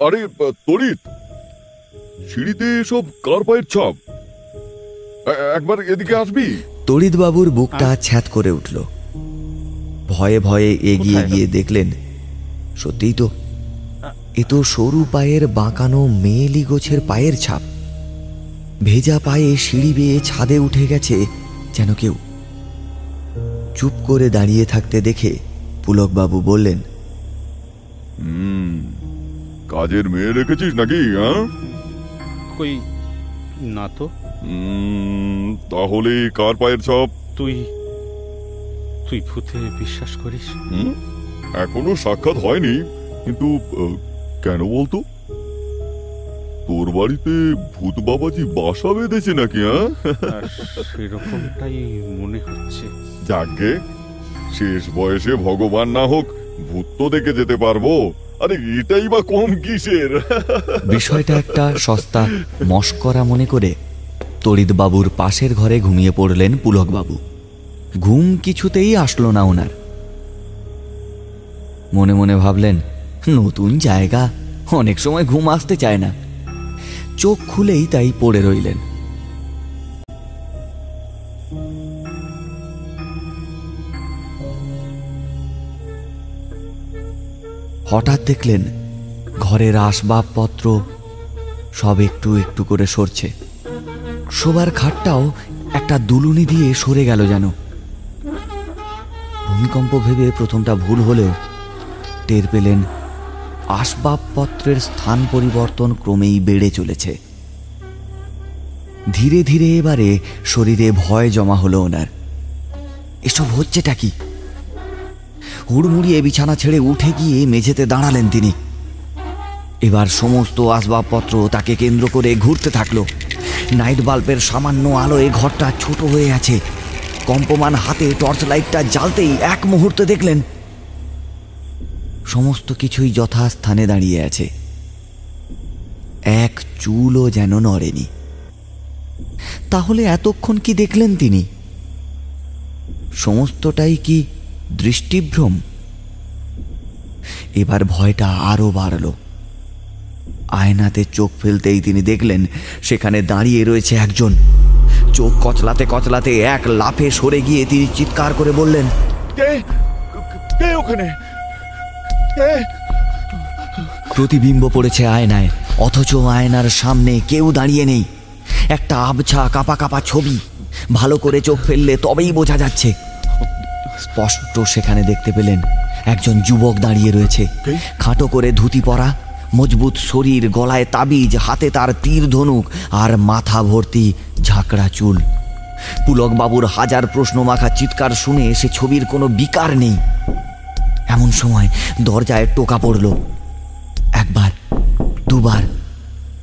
আরে তড়িৎ সিঁড়িতে সব কার পায়ের ছাপ? একবার এদিকে আসবি? তড়িৎবাবুর বুকটা ছ্যাঁত করে উঠল। ভয়ে ভয়ে এগিয়ে গিয়ে দেখলেন সত্যিই তো এ তো সরু পায়ের বাঁকানো মেয়েলি গোছের পায়ের ছাপ। ভেজা পায়ে সিঁড়ি বেয়ে ছাদে উঠে গেছে যেন কেউ। চুপ করে দাঁড়িয়ে থাকতে দেখে পুলকবাবু বললেন হুম কাজের মেয়ে রেখেছিস নাকি হ্যাঁ? কই না তো। উম, তাহলে কার পায়ের ছাপ? তুই তুই ভূতে বিশ্বাস করিস? হুম? এখনও সাক্ষাৎ হয়নি কিন্তু আহ, কেন বলতো? তোর বাড়িতে ভূত বাবাজি বাসা বেঁধেছে নাকি হ্যাঁ? আর সেরকমটাই মনে হচ্ছে। যাকে শেষ বয়সে ভগবান না হোক ভূত তো দেখে যেতে পারব। আরে এটাই বা কম কিসের? বিষয়টা একটা সস্তা মস্করা মনে করে তড়িৎবাবুর পাশের ঘরে ঘুমিয়ে পড়লেন পুলকবাবু ঘুম কিছুতেই আসলো না ওনার। মনে মনে ভাবলেন, নতুন জায়গা, অনেক সময় ঘুম আসতে চায় না। চোখ খুলেই তাই পড়ে রইলেন। হঠাৎ দেখলেন, ঘরের আসবাবপত্র সব একটু একটু করে সরছে। শোবার খাটটাও একটা দুলুনি দিয়ে সরে গেল যেন। ভূমিকম্প ভেবে প্রথমটা ভুল হলেও টের পেলেন আসবাবপত্রের স্থান পরিবর্তন ক্রমেই বেড়ে চলেছে। ধীরে ধীরে এবারে শরীরে ভয় জমা হলো ওনার। এসব হচ্ছেটা কি? হুড়মুড়িয়ে বিছানা ছেড়ে উঠে গিয়ে মেঝেতে দাঁড়ালেন তিনি। এবার সমস্ত আসবাবপত্র তাকে কেন্দ্র করে ঘুরতে থাকল। নাইট বাল্বের সামান্য আলোয় ঘরটা ছোট হয়ে আছে। কম্পমান হাতে টর্চ লাইটটা জ্বালতেই এক মুহূর্তে দেখলেন, সমস্ত কিছুই যথাস্থানে দাঁড়িয়ে আছে। এক চুলও যেন নড়েনি। তাহলে এতক্ষণ কি দেখলেন তিনি? সমস্তটাই কি দৃষ্টিভ্রম? এবার ভয়টা আরও বাড়ল। আয়নাতে চোখ ফেলতেই তিনি দেখলেন সেখানে দাঁড়িয়ে রয়েছে একজন। চোখ কচলাতে কচলাতে এক লাফে সরে গিয়ে তিনি চিৎকার করে বললেন কে? কে ওখানে? কে? প্রতিবিম্ব পড়েছে আয়নায় অথচ আয়নার সামনে কেউ দাঁড়িয়ে নেই। একটা আবছা কাপা কাপা ছবি। ভালো করে চোখ ফেললে তবেই বোঝা যাচ্ছে। স্পষ্ট সেখানে দেখতে পেলেন একজন যুবক দাঁড়িয়ে রয়েছে। খাটো করে ধুতি পরা মজবুত শরীর, গলায় তাবিজ, হাতে তার তীর ধনুক আর মাথা ভর্তি ঝাঁকড়া চুল। পুলকবাবুর হাজার প্রশ্ন মাখা চিৎকার শুনে সে ছবির কোনো বিকার নেই। এমন সময় দরজায় টোকা পড়ল। একবার, দুবার,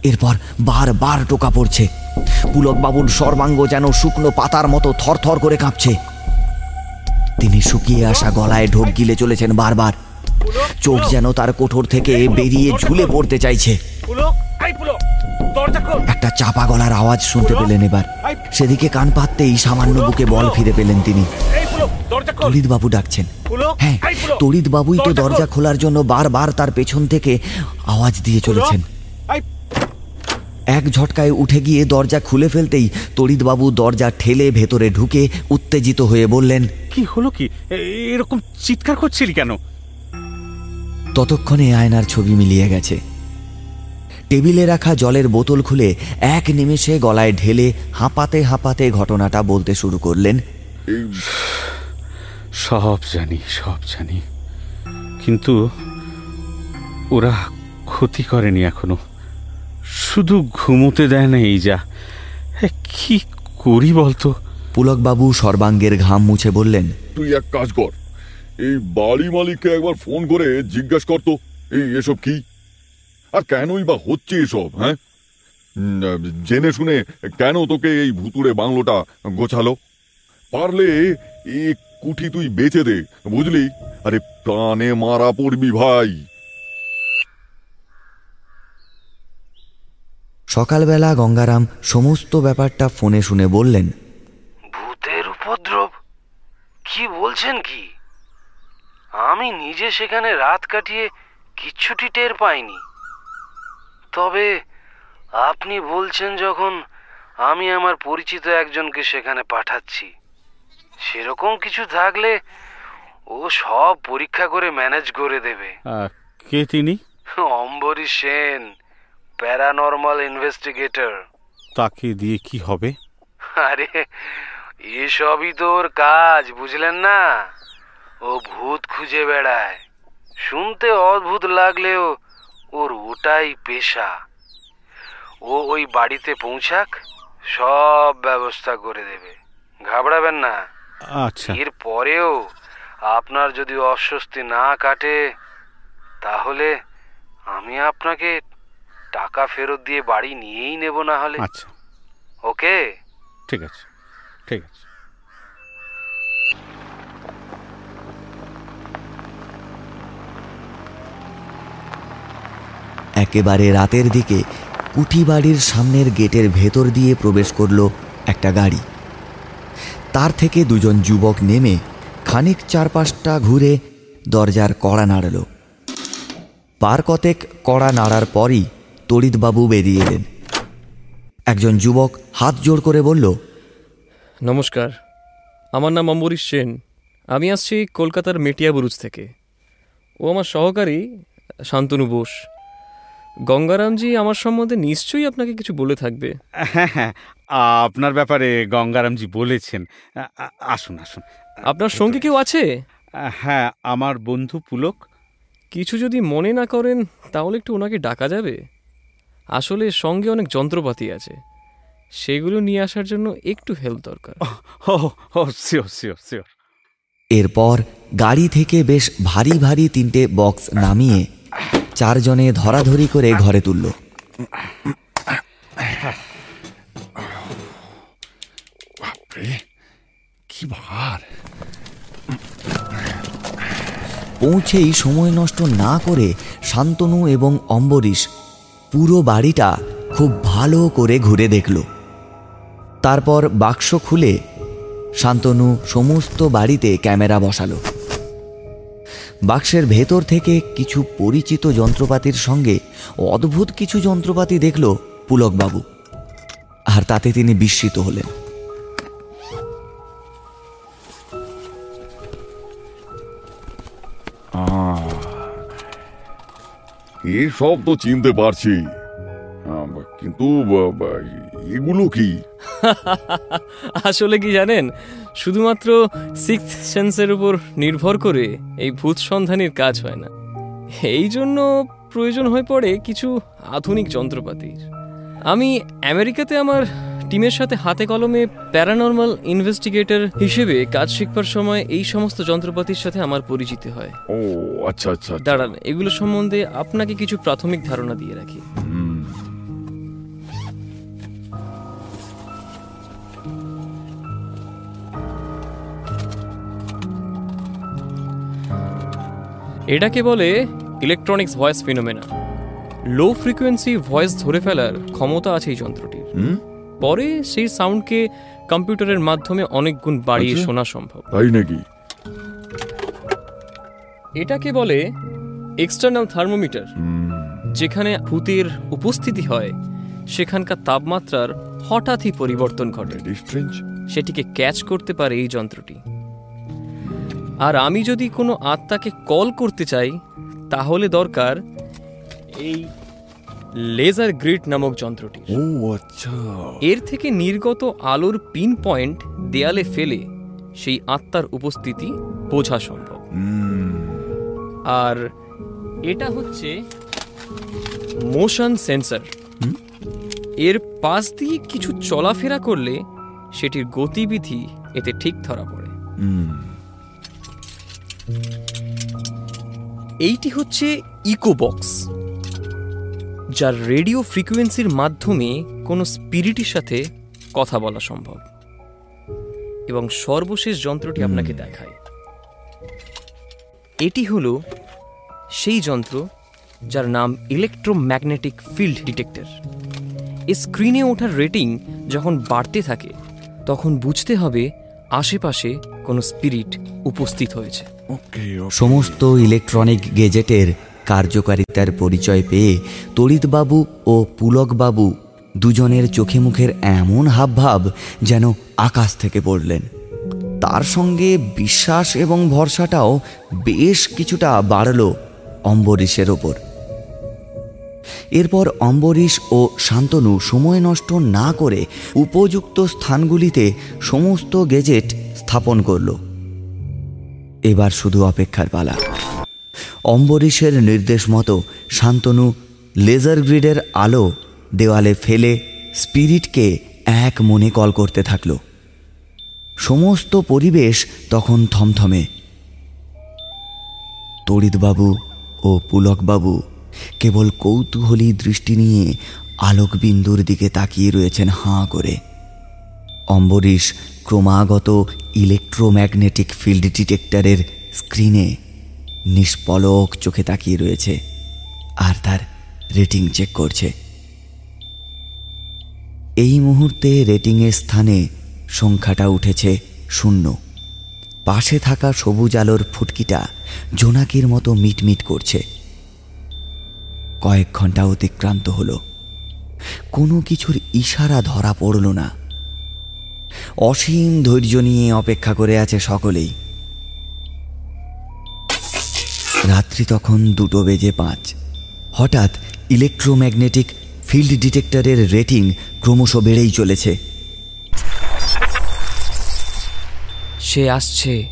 এরপর বারবার টোকা পড়ছে। পুলকবাবুর সর্বাঙ্গ যেন শুকনো পাতার মতো থরথর করে কাঁপছে। তিনি শুকিয়ে আসা গলায় ঢোক গিলে চলেছেন বারবার। চোখ যেন তার কোঠর থেকে বেরিয়ে ঝুলে পড়তে চাইছে। একটা চাপা গলার আওয়াজ শুনতে পেলেন এবার। সেদিকে কান পাততেই সামান্য বুকে বল ফিরে পেলেন তিনি। তড়িৎবাবু ডাকছেন। হ্যাঁ তড়িৎবাবুই তো দরজা খোলার জন্য বারবার তার পেছন থেকে আওয়াজ দিয়ে চলেছেন। এক ঝটকায় উঠে গিয়ে দরজা খুলে ফেলতেই তড়িৎবাবু দরজা ঠেলে ভেতরে ঢুকে উত্তেজিত হয়ে বললেন, কি হলো কি? এরকম চিৎকার করছিলি কেন? ততক্ষণে আয়নার ছবি মিলিয়ে গেছে। টেবিলে রাখা জলের বোতল খুলে এক নিমেষে গলায় ঢেলে হাঁপাতে হাঁপাতে ঘটনাটা বলতে শুরু করলেন। সব জানি সব জানি। কিন্তু ওরা ক্ষতি করেনি এখনও। শুধু ঘুমোতে দেয় না এই যা। এ, কি করি বলতো? পুলকবাবু সর্বাঙ্গের ঘাম মুছে বললেন তুই এক কাজ কর এই বাড়ি মালিককে একবার ফোন করে জিজ্ঞেস করতো এই এসব কি? আর কেনই বা হচ্ছে এসব হ্যাঁ? জেনে শুনে কেন তোকে এই ভুতুড়ে বাংলোটা গোছালো? পারলে এই কুঠি তুই বেচে দে বুঝলি? আরে প্রাণে মারা পড়বি ভাই। সকালবেলা গঙ্গারাম সমস্ত ব্যাপারটা ফোনে শুনে বললেন ভূতের উপদ্রব? কি বলছেন কি? আমি নিজে সেখানে রাত কাটিয়ে কিচ্ছুটি টের পাইনি। তবে আপনি বলছেন যখন আমি আমার পরিচিত একজনকে সেখানে পাঠাচ্ছি সেরকম কিছু থাকলে ও সব পরীক্ষা করে ম্যানেজ করে দেবে। কে তিনি? Ambarish Sen paranormal investigator. তাকে দিয়ে কি হবে? আরে এসবই তোর কাজ বুঝলেন না? ও ভূত খুঁজে বেড়ায়। শুনতে অদ্ভুত লাগলেও ওর ওটাই পেশা। ও ওই বাড়িতে পৌঁছাক সব ব্যবস্থা করে দেবে। ঘাবড়াবেন না। আচ্ছা। এর পরেও আপনার যদি অস্বস্তি না কাটে তাহলে আমি আপনাকে টাকা ফেরত দিয়ে বাড়ি নিয়েই নেব না হলে। আচ্ছা। ওকে? ঠিক আছে। ঠিক আছে। একেবারে রাতের দিকে কুঠি বাড়ির সামনের গেটের ভেতর দিয়ে প্রবেশ করল একটা গাড়ি। তার থেকে দুজন যুবক নেমে খানিক চারপাশটা ঘুরে দরজার কড়া নাড়ল। পার কতেক কড়া নাড়ার পরই তড়িৎবাবু বেরিয়ে এলেন। একজন যুবক হাত জোড় করে বলল, নমস্কার, আমার নাম অম্বরীশ সেন। আমি আসছি কলকাতার মেটিয়া বুরুজ থেকে। ও আমার সহকারী শান্তনু বোস। গঙ্গারামজি আমার সম্বন্ধে নিশ্চয়ই আপনাকে কিছু বলে থাকবে। হ্যাঁ হ্যাঁ আপনার ব্যাপারে গঙ্গারামজি বলেছেন। আসুন আসুন। আপনার সঙ্গে কেউ আছে? হ্যাঁ আমার বন্ধু পুলক। কিছু যদি মনে না করেন তাহলে একটু ওনাকে ডাকা যাবে। আসলে সঙ্গে অনেক যন্ত্রপাতি আছে। সেগুলো নিয়ে আসার জন্য একটু হেল্প দরকার। Oh oh sure sure sure এরপর গাড়ি থেকে বেশ ভারী ভারী তিনটে বক্স নামিয়ে চারজনে ধরাধরি করে ঘরে তুলল। কি ভার। পৌঁছেই সময় নষ্ট না করে শান্তনু এবং অম্বরীশ পুরো বাড়িটা খুব ভালো করে ঘুরে দেখল। তারপর বাক্স খুলে শান্তনু সমস্ত বাড়িতে ক্যামেরা বসালো। বাক্সের ভেতর থেকে কিছু পরিচিত যন্ত্রপাতির সঙ্গে অদ্ভুত কিছু যন্ত্রপাতি দেখল পুলকবাবু। আর তাতে তিনি বিস্মিত হলেন। এসব তো চিনতে পারছি। কিন্তু এগুলো কি? আসলে কি জানেন শুধুমাত্র সিক্স সেন্সের উপর নির্ভর করে এই ভূত সন্ধানের কাজ হয় না। এই জন্য প্রয়োজন হয়ে পড়ে কিছু আধুনিক যন্ত্রপাতির। আমি আমেরিকাতে আমার টিমের সাথে হাতে কলমে প্যারানর্মাল ইনভেস্টিগেটর হিসেবে কাজ শিখবার সময় এই সমস্ত যন্ত্রপাতির সাথে আমার পরিচিতি হয়। ও আচ্ছা আচ্ছা আচ্ছা। দাঁড়ান এগুলো সম্বন্ধে আপনাকে কিছু প্রাথমিক ধারণা দিয়ে রাখি। এটাকে বলে electronics voice phenomena low frequency voice ধরে ফেলার ক্ষমতা আছে এই যন্ত্রটির। পরে সেই সাউন্ডকে কম্পিউটারের মাধ্যমে অনেক গুণ বাড়িয়ে আচ্ছা। শোনা সম্ভব। তাই নাকি? এটাকে বলে এক্সটার্নাল থার্মোমিটার যেখানে ভূতের উপস্থিতি হয় সেখানকার তাপমাত্রার হঠাৎই পরিবর্তন ঘটে। সেটিকে ক্যাচ করতে পারে এই যন্ত্রটি। আর আমি যদি কোনো আত্মাকে কল করতে চাই তাহলে দরকার এই লেজার গ্রিড নামক যন্ত্রটি ও আচ্ছা। এর থেকে নির্গত আলোর পিন পয়েন্ট দেয়ালে ফেলে সেই আত্মার উপস্থিতি বোঝা সম্ভব। আর এটা হচ্ছে মোশন সেন্সর। এর পাশ দিয়ে কিছু চলাফেরা করলে সেটির গতিবিধি এতে ঠিক ধরা পড়ে। এইটি হচ্ছে ইকোবক্স যার রেডিও ফ্রিকোয়েন্সির মাধ্যমে কোনো স্পিরিটের সাথে কথা বলা সম্ভব। এবং সর্বশেষ যন্ত্রটি আপনাকে দেখায়। এটি হলো সেই যন্ত্র যার নাম ইলেকট্রোম্যাগনেটিক ফিল্ড ডিটেক্টর এই স্ক্রিনে ওঠার রেটিং যখন বাড়তে থাকে তখন বুঝতে হবে আশেপাশে কোনো স্পিরিট উপস্থিত হয়েছে। সমস্ত ইলেকট্রনিক গেজেটের কার্যকারিতার পরিচয় পেয়ে তড়িৎবাবু ও পুলকবাবু দুজনের চোখে মুখের এমন হাবভাব যেন আকাশ থেকে পড়লেন। তার সঙ্গে বিশ্বাস এবং ভরসাটাও বেশ কিছুটা বাড়ল অম্বরীশের ওপর। এরপর অম্বরীশ ও শান্তনু সময় নষ্ট না করে উপযুক্ত স্থানগুলিতে সমস্ত গেজেট স্থাপন করল। এবার শুধু অপেক্ষার পালা। অম্বরীশের নির্দেশ মতো শান্তনু লেজার গ্রিডের আলো দেওয়ালে ফেলে স্পিরিটকে এক মনে কল করতে থাকল। সমস্ত পরিবেশ তখন থমথমে। তড়িৎবাবু ও পুলকবাবু কেবল কৌতূহলী দৃষ্টি নিয়ে আলোকবিন্দুর দিকে তাকিয়ে রয়েছেন হাঁ করে। অম্বরীশ ক্রমাগত ইলেকট্রোম্যাগনেটিক ফিল্ড ডিটেক্টরের স্ক্রিনে নিষ্পলক চোখে তাকিয়ে রয়েছে আর তার রেটিং চেক করছে। এই মুহূর্তে রেটিংয়ের স্থানে সংখ্যাটা উঠেছে শূন্য। পাশে থাকা সবুজ আলোর ফুটকিটা জোনাকির মতো মিটমিট করছে। কয়েক ঘণ্টা অতিক্রান্ত হলো। কোনো কিছুর ইশারা ধরা পড়ল না। অসীম ধৈর্য নিয়ে অপেক্ষা করে আছে সকলেই। রাত্রি তখন দুটো বেজে পাঁচ। হঠাৎ ইলেকট্রোম্যাগনেটিক ফিল্ড ডিটেক্টরের রেটিং ক্রমশ বেড়েই চলেছে। সে আসছে।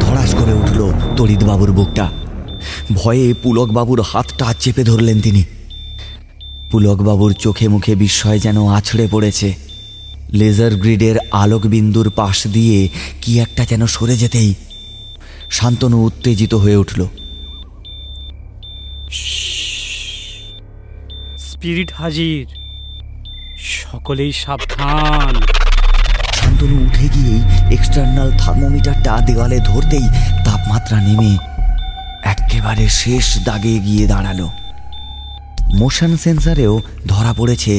ধড়াস করে উঠল তড়িৎবাবুর বুকটা। ভয়ে পুলকবাবুর হাতটা চেপে ধরলেন তিনি। পুলকবাবুর চোখে মুখে বিস্ময় যেন আছড়ে পড়েছে। লেজার গ্রিডের আলোকবিন্দুর পাশ দিয়ে কি একটা যেন সরে যেতেই শান্তনু উত্তেজিত হয়ে উঠল। স্পিরিট হাজির। সকলেই সাবধান। শান্তনু উঠে গিয়েই এক্সটার্নাল থার্মোমিটারটা দেওয়ালে ধরতেই তাপমাত্রা নেমে একেবারে শেষ দাগে গিয়ে দাঁড়াল। মোশন সেন্সারেও ধরা পড়েছে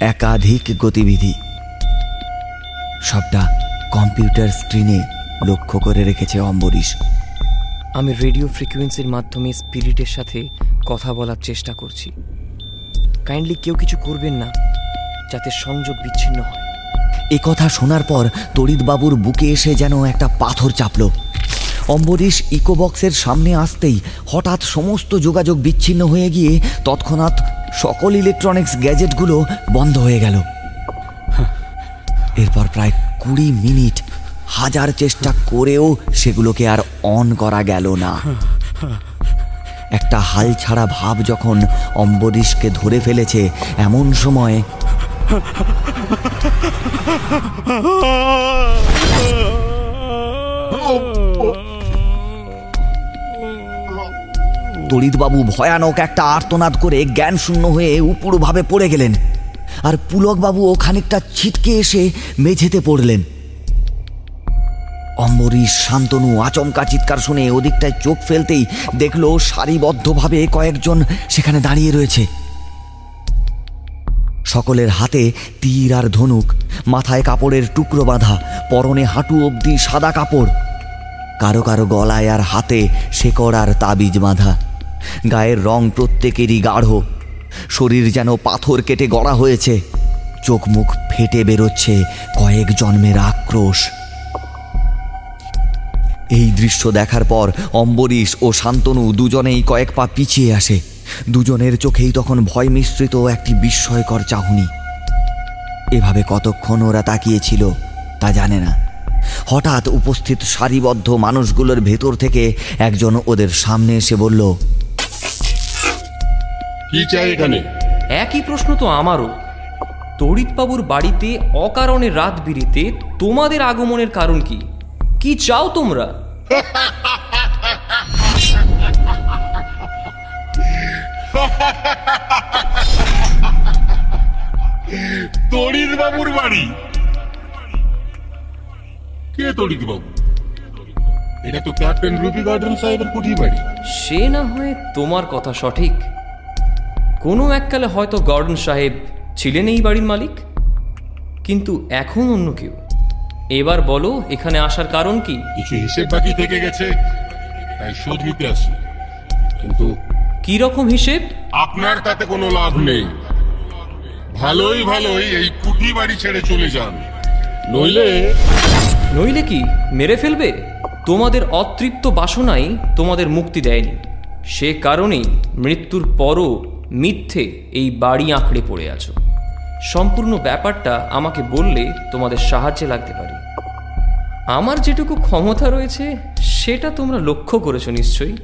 একাধিক গতিবিধি। সবটা কম্পিউটার স্ক্রিনে লক্ষ্য করে রেখেছে অম্বরীশ। আমি রেডিও ফ্রিকোয়েন্সির মাধ্যমে স্পিরিটের সাথে কথা বলার চেষ্টা করছি। কাইন্ডলি কেউ কিছু করবেন না যাতে সংযোগ বিচ্ছিন্ন হয়। এ কথা শোনার পর তড়িৎবাবুর বুকে এসে যেন একটা পাথর চাপল। অম্বরীশ ইকোবক্সের সামনে আসতেই হঠাৎ সমস্ত যোগাযোগ বিচ্ছিন্ন হয়ে গিয়ে তৎক্ষণাৎ সকল ইলেকট্রনিক্স গ্যাজেটগুলো বন্ধ হয়ে গেল। এরপর প্রায় কুড়ি মিনিট হাজার চেষ্টা করেও সেগুলোকে আর অন করা গেল না। একটা হাল ছাড়া ভাব যখন অম্বরীশকে ধরে ফেলেছে, এমন সময় তড়িৎবাবু ভয়ানক একটা আর্তনাদ করে জ্ঞান শূন্য হয়ে উপুড়ভাবে পড়ে গেলেন। আর পুলকবাবু ও খানিকটা ছিটকে এসে মেঝেতে পড়লেন। অম্বরীশ শান্তনু আচমকা চিৎকার শুনে ওদিকটায় চোখ ফেলতেই দেখল সারিবদ্ধভাবে কয়েকজন সেখানে দাঁড়িয়ে রয়েছে। সকলের হাতে তীর আর ধনুক, মাথায় কাপড়ের টুকরো বাঁধা, পরনে হাঁটু অবধি সাদা কাপড়, কারও কারও গলায় আর হাতে শেকড় আর তাবিজ বাঁধা, গায়ের রং প্রত্যেকেরই গাঢ়। শরীর যেন পাথর কেটে গড়া হয়েছে। চোখ মুখ ফেটে বেরোচ্ছে কয়েক জন্মের আক্রোশ। এই দৃশ্য দেখার পর অম্বরীশ ও শান্তনু দুজনেই কয়েক পা পিছিয়ে আসে। দুজনের চোখেই তখন ভয় মিশ্রিত একটি বিস্ময়কর চাহনি। এভাবে কতক্ষণ ওরা তাকিয়েছিল, তা জানে না। হঠাৎ উপস্থিত সারিবদ্ধ মানুষগুলোর ভেতর থেকে একজন ওদের সামনে এসে বলল কি চাই এখানে? একই প্রশ্ন তো আমারও। তড়িৎবাবুর বাড়িতে অকারণে রাত বিরিতে তোমাদের আগমনের কারণ কি? কি চাও তোমরা? তড়িৎ বাবুর বাড়ি। কে বাবু এটা তো ক্যাপ্টেন রুবি গার্ডেন সাহেবের কুঠি বাড়ি। সে না হয় তোমার কথা সঠিক। কোনো এককালে হয়তো গর্ডন সাহেব ছিলেন এই বাড়ির মালিক? কিন্তু এখন অন্য কেউ। এবার বলো এখানে আসার কারণ কি? কিছু হিসেব বাকি থেকে গেছে তাই শোধ নিতে আসি কিন্তু কি রকম হিসেব? আপনার তাতে কোনো লাভ নেই। ভালোই ভালোই এই কুঠি বাড়ি ছেড়ে চলে যান। নইলে নইলে কি মেরে ফেলবে? তোমাদের অতৃপ্ত বাসনাই তোমাদের মুক্তি দেয়নি। সে কারণেই মৃত্যুর পরও মিথ্যে এই বাড়ি আঁকড়ে পড়ে আছো। সম্পূর্ণ ব্যাপারটা আমাকে বললে তোমাদের সাহায্যে লাগতে পারে। আমার যেটুকু ক্ষমতা রয়েছে সেটা তোমরা লক্ষ্য করেছ নিশ্চয়ই।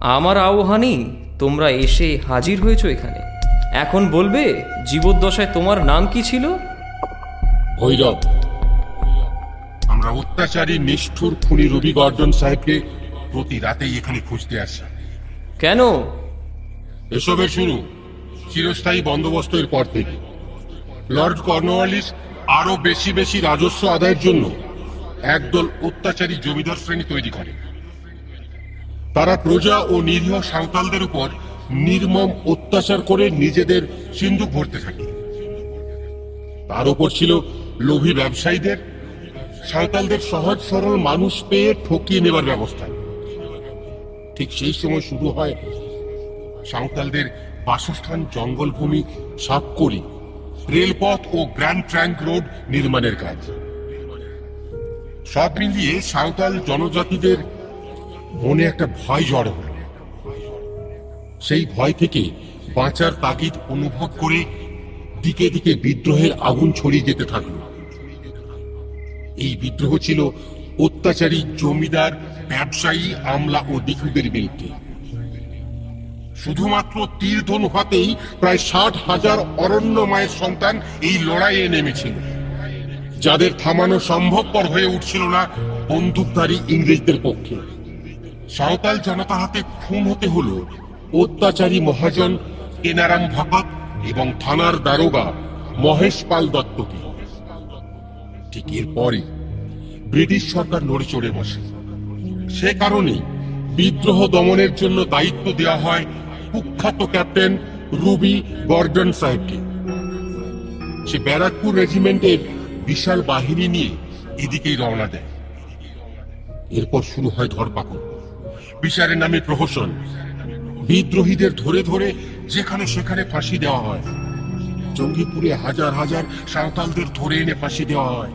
আমার আহ্বানেই তোমরা এসে হাজির হয়েছো এখানে। এখন বলবে জীবদ্দশায় তোমার নাম কি ছিল? ভৈরব। আমরা অত্যাচারী নিষ্ঠুর খুনি রবি গর্জন সাহেবকে প্রতি রাতেই এখানে খুঁজতে আসি। কেন? এসবের শুরু চিরস্থায়ী বন্দোবস্তের পর থেকে। লর্ড কর্নওয়ালিস আরও বেশি বেশি রাজস্ব আদায়ের জন্য একদল অত্যাচারী জমিদার শ্রেণি তৈরি করে তারা প্রজা ও নিরীহ সাঁওতালদের উপর নির্মম অত্যাচার করে নিজেদের সিন্ধুক ভরতে থাকে। তার উপর ছিল লোভী ব্যবসায়ীদের, সাঁওতালদের সহজ সরল মানুষ পেয়ে ঠকিয়ে নেবার ব্যবস্থা। ঠিক সেই সময় শুরু হয় সাঁওতালদের বাসস্থান, জঙ্গলভূমি সাফ করি রেলপথ ও গ্র্যান্ড ট্র্যাঙ্ক রোড নির্মাণের কাজ। সব মিলিয়ে সাঁওতাল জনজাতিদের মনে একটা ভয় জড়ো হলো। সেই ভয় থেকে বাঁচার তাগিদ অনুভব করে দিকে দিকে বিদ্রোহের আগুন ছড়িয়ে যেতে থাকল। এই বিদ্রোহ ছিল অত্যাচারী জমিদার, ব্যবসায়ী, আমলা ও দিকুদের বিরুদ্ধে। শুধুমাত্র তীর ধনু হাতেই প্রায় ষাট হাজার অরণ্য মায়ের সন্তান এই লড়াইয়ে নেমেছিল। যাদের থামানো সম্ভবপর হয়ে উঠছিল না বন্দুকধারী ইংরেজদের পক্ষে। সাঁওতাল জনতার হাতে খুন হতে হলো অত্যাচারী মহাজন কেনারাম ভকত এবং থানার দারোগা মহেশ পাল দত্তকে। ঠিক এরপরই ব্রিটিশ সরকার নড়ে চড়ে বসে। সে কারণে বিদ্রোহ দমনের জন্য দায়িত্ব দেওয়া হয় কুখ্যাত ক্যাপ্টেন রুবি গর্ডন সাহেবকে। সে ব্যারাকপুর রেজিমেন্টের বিশাল বাহিনী নিয়ে এদিকেই রওনা দেয়। এরপর শুরু হয় ধরপাকড়। বিচারের নামে প্রহসন। বিদ্রোহীদের ধরে ধরে যেখানে সেখানে ফাঁসি দেওয়া হয়। জঙ্গিপুরে হাজার হাজার সাঁওতালদের ধরে এনে ফাঁসি দেওয়া হয়।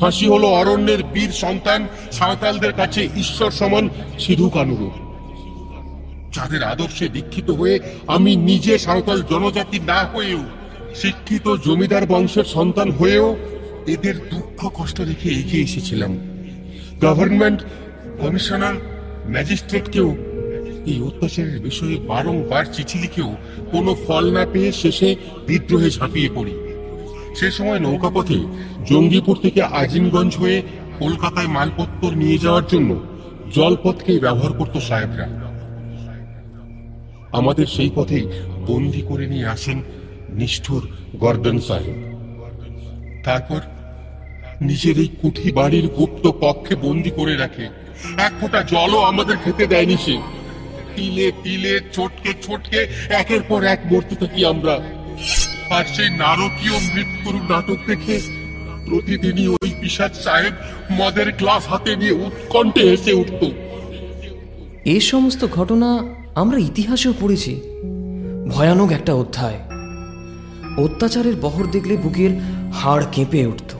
ফাঁসি হলো অরণ্যের বীর সন্তান সাঁওতালদের কাছে ঈশ্বর সমান সিধু কানুরু যাদের আদর্শে দীক্ষিত হয়ে আমি নিজে সাঁওতাল জনজাতি না হয়েও শিক্ষিত জমিদার বংশের সন্তান হয়েও এদের দুঃখ কষ্ট দেখে এগিয়ে এসেছিলাম। গভর্নমেন্ট কমিশনার ম্যাজিস্ট্রেটকেও এই অত্যাচারের বিষয়ে বারংবার চিঠি লিখেও কোনো ফল না পেয়ে শেষে বিদ্রোহে ঝাঁপিয়ে পড়ি। সে সময় নৌকাপথে জঙ্গিপুর থেকে আজিমগঞ্জ হয়ে কলকাতায় মালপত্তর নিয়ে যাওয়ার জন্য জলপথকেই ব্যবহার করত সাহেবরা। আমাদের সেই পথেই বন্দি করে নিয়ে আসেন নিষ্ঠুর গর্দন সাহেব। তারপর নিজের এই কুঠি বাড়ির গুপ্ত কক্ষে বন্দি করে রাখে। এক ফোঁটা জলও আমাদের খেতে দেয়নি সে। তিলে তিলে, চটকে চটকে, একের পর এক মরতে থাকি আমরা। আর সেই নারকীয় মৃত্যুর নাটক দেখে প্রতিদিনই ওই পিসাদ সাহেব মদের গ্লাস হাতে নিয়ে উৎকণ্ঠে হেসে উঠত। এই সমস্ত ঘটনা আমরা ইতিহাসেও পড়েছি। ভয়ানক একটা অধ্যায়। অত্যাচারের বহর দেখলে বুকের হাড় কেঁপে উঠত।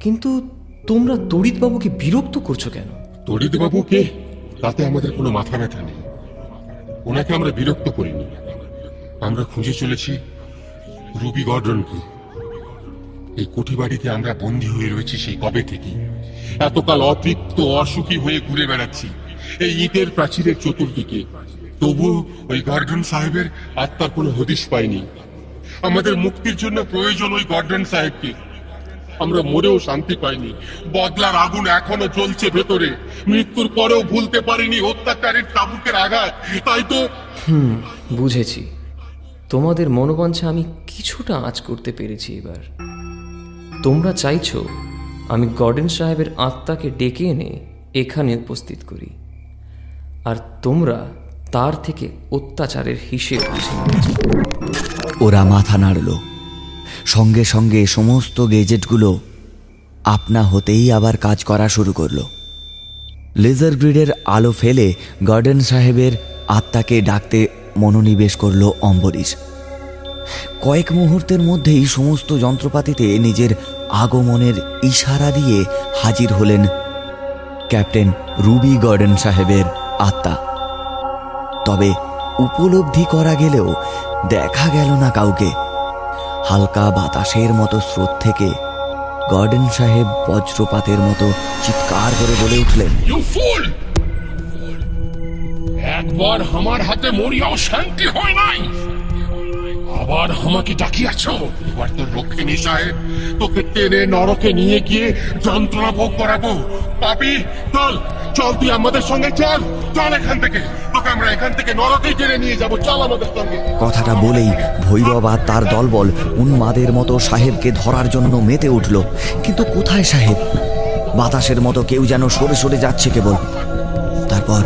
কিন্তু তোমরা তড়িৎবাবুকে বিরক্ত করছ কেন? তড়িৎ বাবুকে তাতে আমাদের কোনো মাথা ব্যথা নেই। ওনাকে আমরা বিরক্ত করিনি। আমরা খুঁজে চলেছি রুবি গর্ডনকে এই কোঠি বাড়িতে আমরা বন্দী হয়ে রয়েছি সেই কবে থেকে? এতকাল অতৃপ্ত, অসুখী হয়ে ঘুরে বেড়াচ্ছি। এই ইটের প্রাচীরের চতুর্দিকে। তবু ওই গর্ডন সাহেবের আত্মার কোনো হদিশ পাইনি। আমাদের মুক্তির জন্য প্রয়োজন ওই গর্ডন সাহেবকে। আমরা মরেও শান্তি পাইনি। বদলার আগুন এখনও জ্বলছে ভেতরে। মৃত্যুর পরেও ভুলতে পারিনি অত্যাচারের তাবুকের আঘাত। তাই তো হুম, বুঝেছি। তোমাদের মনোবাঞ্ছা আমি কিছুটা আঁচ করতে পেরেছি এবার। তোমরা চাইছো আমি গর্ডেন সাহেবের আত্মাকে ডেকে এনে এখানে উপস্থিত করি। আর তোমরা তার থেকে অত্যাচারের হিসেব ওরা মাথা নাড়ল। সঙ্গে সঙ্গে সমস্ত গেজেটগুলো আপনা হতেই আবার কাজ করা শুরু করল। লেজার গ্রিডের আলো ফেলে গার্ডেন সাহেবের আত্মাকে ডাকতে মনোনিবেশ করল অম্বরীশ। কয়েক মুহূর্তের মধ্যেই সমস্ত যন্ত্রপাতিতে নিজের আগমনের ইশারা দিয়ে হাজির হলেন ক্যাপ্টেন রুবি গার্ডেন সাহেবের আত্মা। তবে উপলব্ধি করা গেলেও দেখা গেল না কাউকে। হালকা বাতাসের মতো স্রোত থেকে গার্ডেন সাহেব বজ্রপাতের মতো চিৎকার করে বলে উঠলেন একবার আমার হাতে মরিয়াও শান্তি হয় নাই। আবার আমাকে ডাকিয়াছ। এবার তোর রক্ষে নেই সাহেব, তোকে টেনে নরকে নিয়ে গিয়ে যন্ত্রণা ভোগ করাবো। পাপি, চল। চল তুই আমাদের সঙ্গে চল। চল এখান থেকে। তোকে আমরা এখান থেকে নরকে টেনে নিয়ে যাব। চল আমাদের সঙ্গে। কথাটা বলেই ভৈরব আর তার দলবল উন্মাদের মতো সাহেবকে ধরার জন্য মেতে উঠল। কিন্তু কোথায় সাহেব? বাতাসের মতো কেউ যেন সরে সরে যাচ্ছে কেবল। তারপর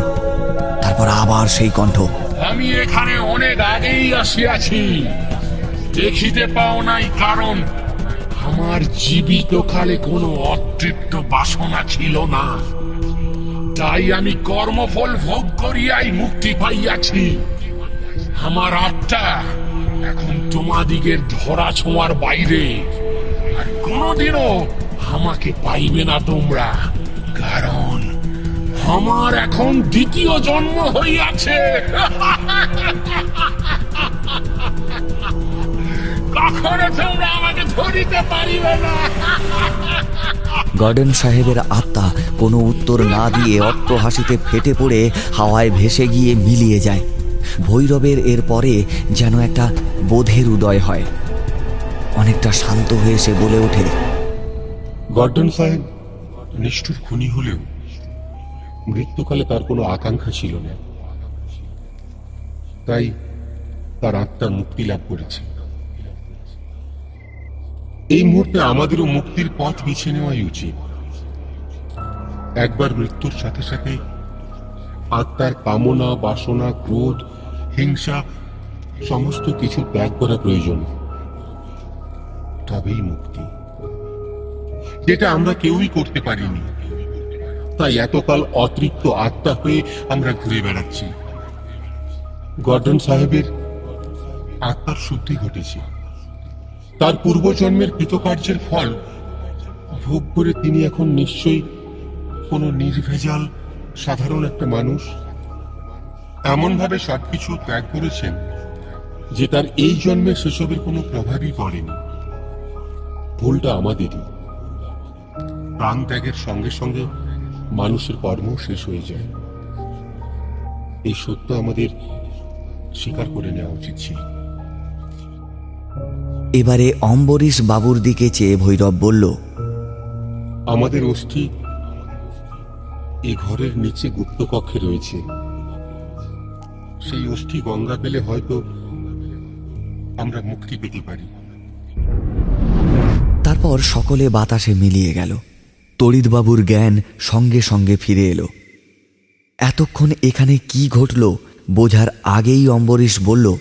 তারপর আবার সেই কণ্ঠ। আমি এখানে অনেক আগেই আসিয়াছি। দেখিতে পাও নাই কারণ আমার জীবিত কালে কোনো অতৃপ্ত বাসনা ছিল না। তাই আমি কর্মফল ভোগ করিয়াই মুক্তি পাইয়াছি। আমার আত্মা এখন তোমাদিগের ধরা ছোঁয়ার বাইরে, আর কোনোদিনও আমাকে পাইবে না তোমরা, কারণ আমার এখন দ্বিতীয় জন্ম হইয়াছে। কখনো তোমরা আমাকে ধরিতে পারিবে না। গার্ডেন সাহেবের আত্মা কোনো উত্তর না দিয়ে অট্ট হাসিতে ফেটে পড়ে হাওয়ায় ভেসে গিয়ে মিলিয়ে যায়। ভৈরবের এর পরে যেন একটা বোধের উদয় হয়। অনেকটা শান্ত হয়ে সে বলে ওঠে, গর্ডন সাহেব, নিষ্ঠুর খুনি হলেও মৃত্যুকালে তার কোনো আকাঙ্ক্ষা ছিল না। তাই তার আত্মা মুক্তি লাভ করেছে। এই মুহূর্তে আমাদেরও মুক্তির পথ বেছে নেওয়াই উচিত। একবার মৃত্যুর সাথে সাথে আত্মার কামনা, বাসনা, ক্রোধ, হিংসা, সমস্ত কিছু ত্যাগ করা প্রয়োজন। তবেই মুক্তি। যেটা আমরা কেউই করতে পারিনি। তাই এতকাল অতৃপ্ত আত্মা হয়ে আমরা ঘুরে বেড়াচ্ছি। গর্ডন সাহেবের আত্মার শুদ্ধি ঘটেছে। তার পূর্বজন্মের কৃতকার্যের ফল ভোগ করে তিনি এখন নিশ্চয়ই কোনো নির্ভেজাল, সাধারণ একটা মানুষ। এমনভাবে সবকিছু ত্যাগ করেছেন যে তার এই জন্মে সেসবের কোনো প্রভাবই পড়েনি। ভুলটা আমাদেরই। প্রাণ ত্যাগের সঙ্গে সঙ্গে মানুষের কর্ম শেষ হয়ে যায়। এই সত্য আমাদের স্বীকার করে নেওয়া উচিত ছিল। এবারে অম্বরীশ বাবুর দিকে চেয়ে ভৈরব বলল আমাদের অস্থি এ ঘরের নিচে গুপ্ত কক্ষে রয়েছে। সেই অস্থি গঙ্গা পেলে হয়তো আমরা মুক্তি পেতে পারি। তারপর সকলে বাতাসে মিলিয়ে গেল। তড়িৎবাবুর জ্ঞান সঙ্গে সঙ্গে ফিরে এলো। এতক্ষণ এখানে কি ঘটল বোঝার আগেই অম্বরীশ বলল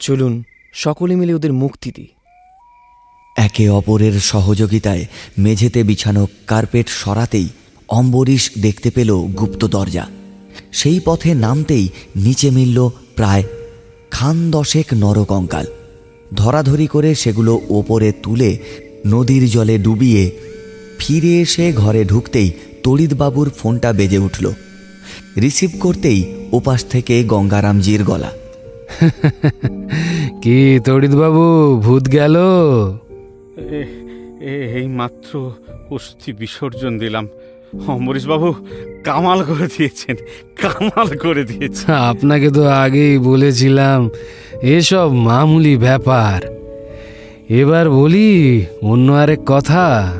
চলুন সকলে মিলে ওদের মুক্তি দিই। একে অপরের সহযোগিতায় মেঝেতে বিছানো কার্পেট সরাতেই অম্বরীশ দেখতে পেল গুপ্ত দরজা। সেই পথে নামতেই নিচে মিলল প্রায় খান দশেক নরকঙ্কাল ধরাধরি করে সেগুলো ওপরে তুলে নদীর জলে ডুবিয়ে ফিরে এসে ঘরে ঢুকতেই তড়িৎবাবুর ফোনটা বেজে উঠল। রিসিভ করতেই ওপাশ থেকে গঙ্গারামজির গলা। কি তড়িৎ বাবু ভূত গেল? এই মাত্র অস্থি বিসর্জন দিলাম। অম্বরীশ বাবু কামাল করে দিয়েছেন কামাল করে দিয়েছেন। আপনাকে তো আগেই বলেছিলাম এসব মামুলি ব্যাপার। এবার বলি অন্য আরেক কথা।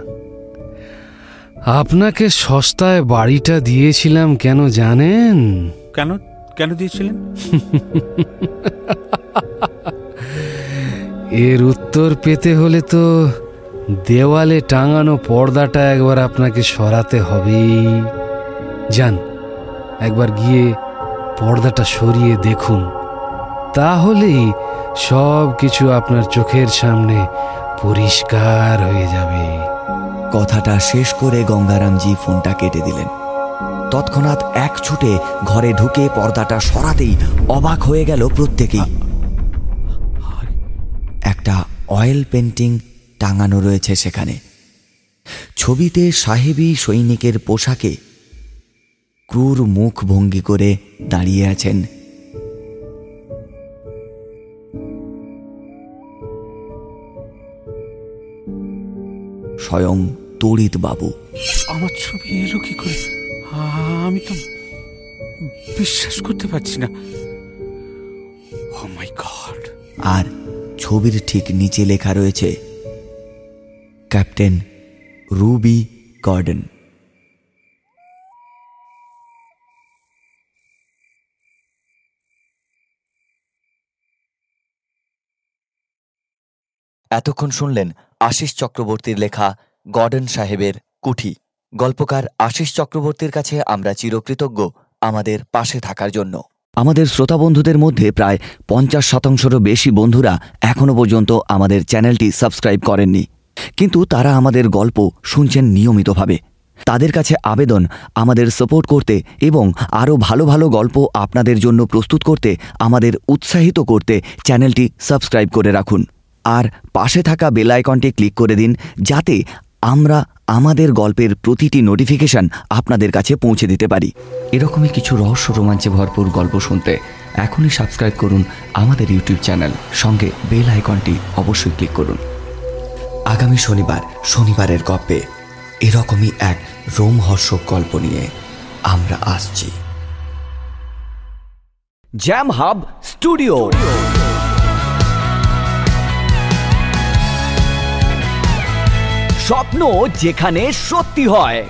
আপনাকে সস্তায় বাড়িটা দিয়েছিলাম কেন জানেন? কেন কেন দিয়েছিলেন? এর উত্তর পেতে হলে তো দেওয়ালে টাঙানো পর্দাটা একবার আপনাকে সরাতে হবেই। যান, একবার গিয়ে পর্দাটা সরিয়ে দেখুন। তাহলেই সব কিছু আপনার চোখের সামনে পরিষ্কার হয়ে যাবে। কথাটা শেষ করে গঙ্গারামজি ফোনটা কেটে দিলেন। তৎক্ষণাৎ এক ছুটে ঘরে ঢুকে পর্দাটা সরাতেই অবাক হয়ে গেল প্রত্যেকেই। একটা অয়েল পেন্টিং টাঙানো রয়েছে সেখানে। ছবিতে সাহেবী সৈনিকের পোশাকে ক্রুর মুখ ভঙ্গি করে দাঁড়িয়ে আছেন। স্বয়ং তড়িৎ বাবু। আমার ছবি এলো কি করে? আমি তো বিশ্বাস করতে পারছি না। ও মাই গড আর ছবির ঠিক নিচে লেখা রয়েছে, ক্যাপ্টেন রুবি গার্ডেন। এতক্ষণ শুনলেন আশিস চক্রবর্তীর লেখা গর্ডন সাহেবের কুঠি। গল্পকার আশিস চক্রবর্তীর কাছে আমরা চিরকৃতজ্ঞ আমাদের পাশে থাকার জন্য। আমাদের শ্রোতা বন্ধুদের মধ্যে প্রায় পঞ্চাশ শতাংশেরও বেশি বন্ধুরা এখনও পর্যন্ত আমাদের চ্যানেলটি সাবস্ক্রাইব করেননি। কিন্তু তারা আমাদের গল্প শুনছেন নিয়মিতভাবে। তাদের কাছে আবেদন, আমাদের সাপোর্ট করতে এবং আরও ভালো ভালো গল্প আপনাদের জন্য প্রস্তুত করতে, আমাদের উৎসাহিত করতে চ্যানেলটি সাবস্ক্রাইব করে রাখুন। আর পাশে থাকা বেল আইকনটি ক্লিক করে দিন, যাতে আমরা আমাদের গল্পের প্রতিটি নোটিফিকেশন আপনাদের কাছে পৌঁছে দিতে পারি। এরকমই কিছু রহস্য রোমাঞ্চে ভরপুর গল্প শুনতে এখনই সাবস্ক্রাইব করুন আমাদের ইউটিউব চ্যানেল সঙ্গে বেল আইকনটি অবশ্যই ক্লিক করুন। আগামী শনিবার শনিবারের গল্পে এরকমই এক রোমহর্ষক গল্প নিয়ে আমরা আসছি। জ্যাম হাব স্টুডিও স্বপ্ন যেখানে সত্যি হয়।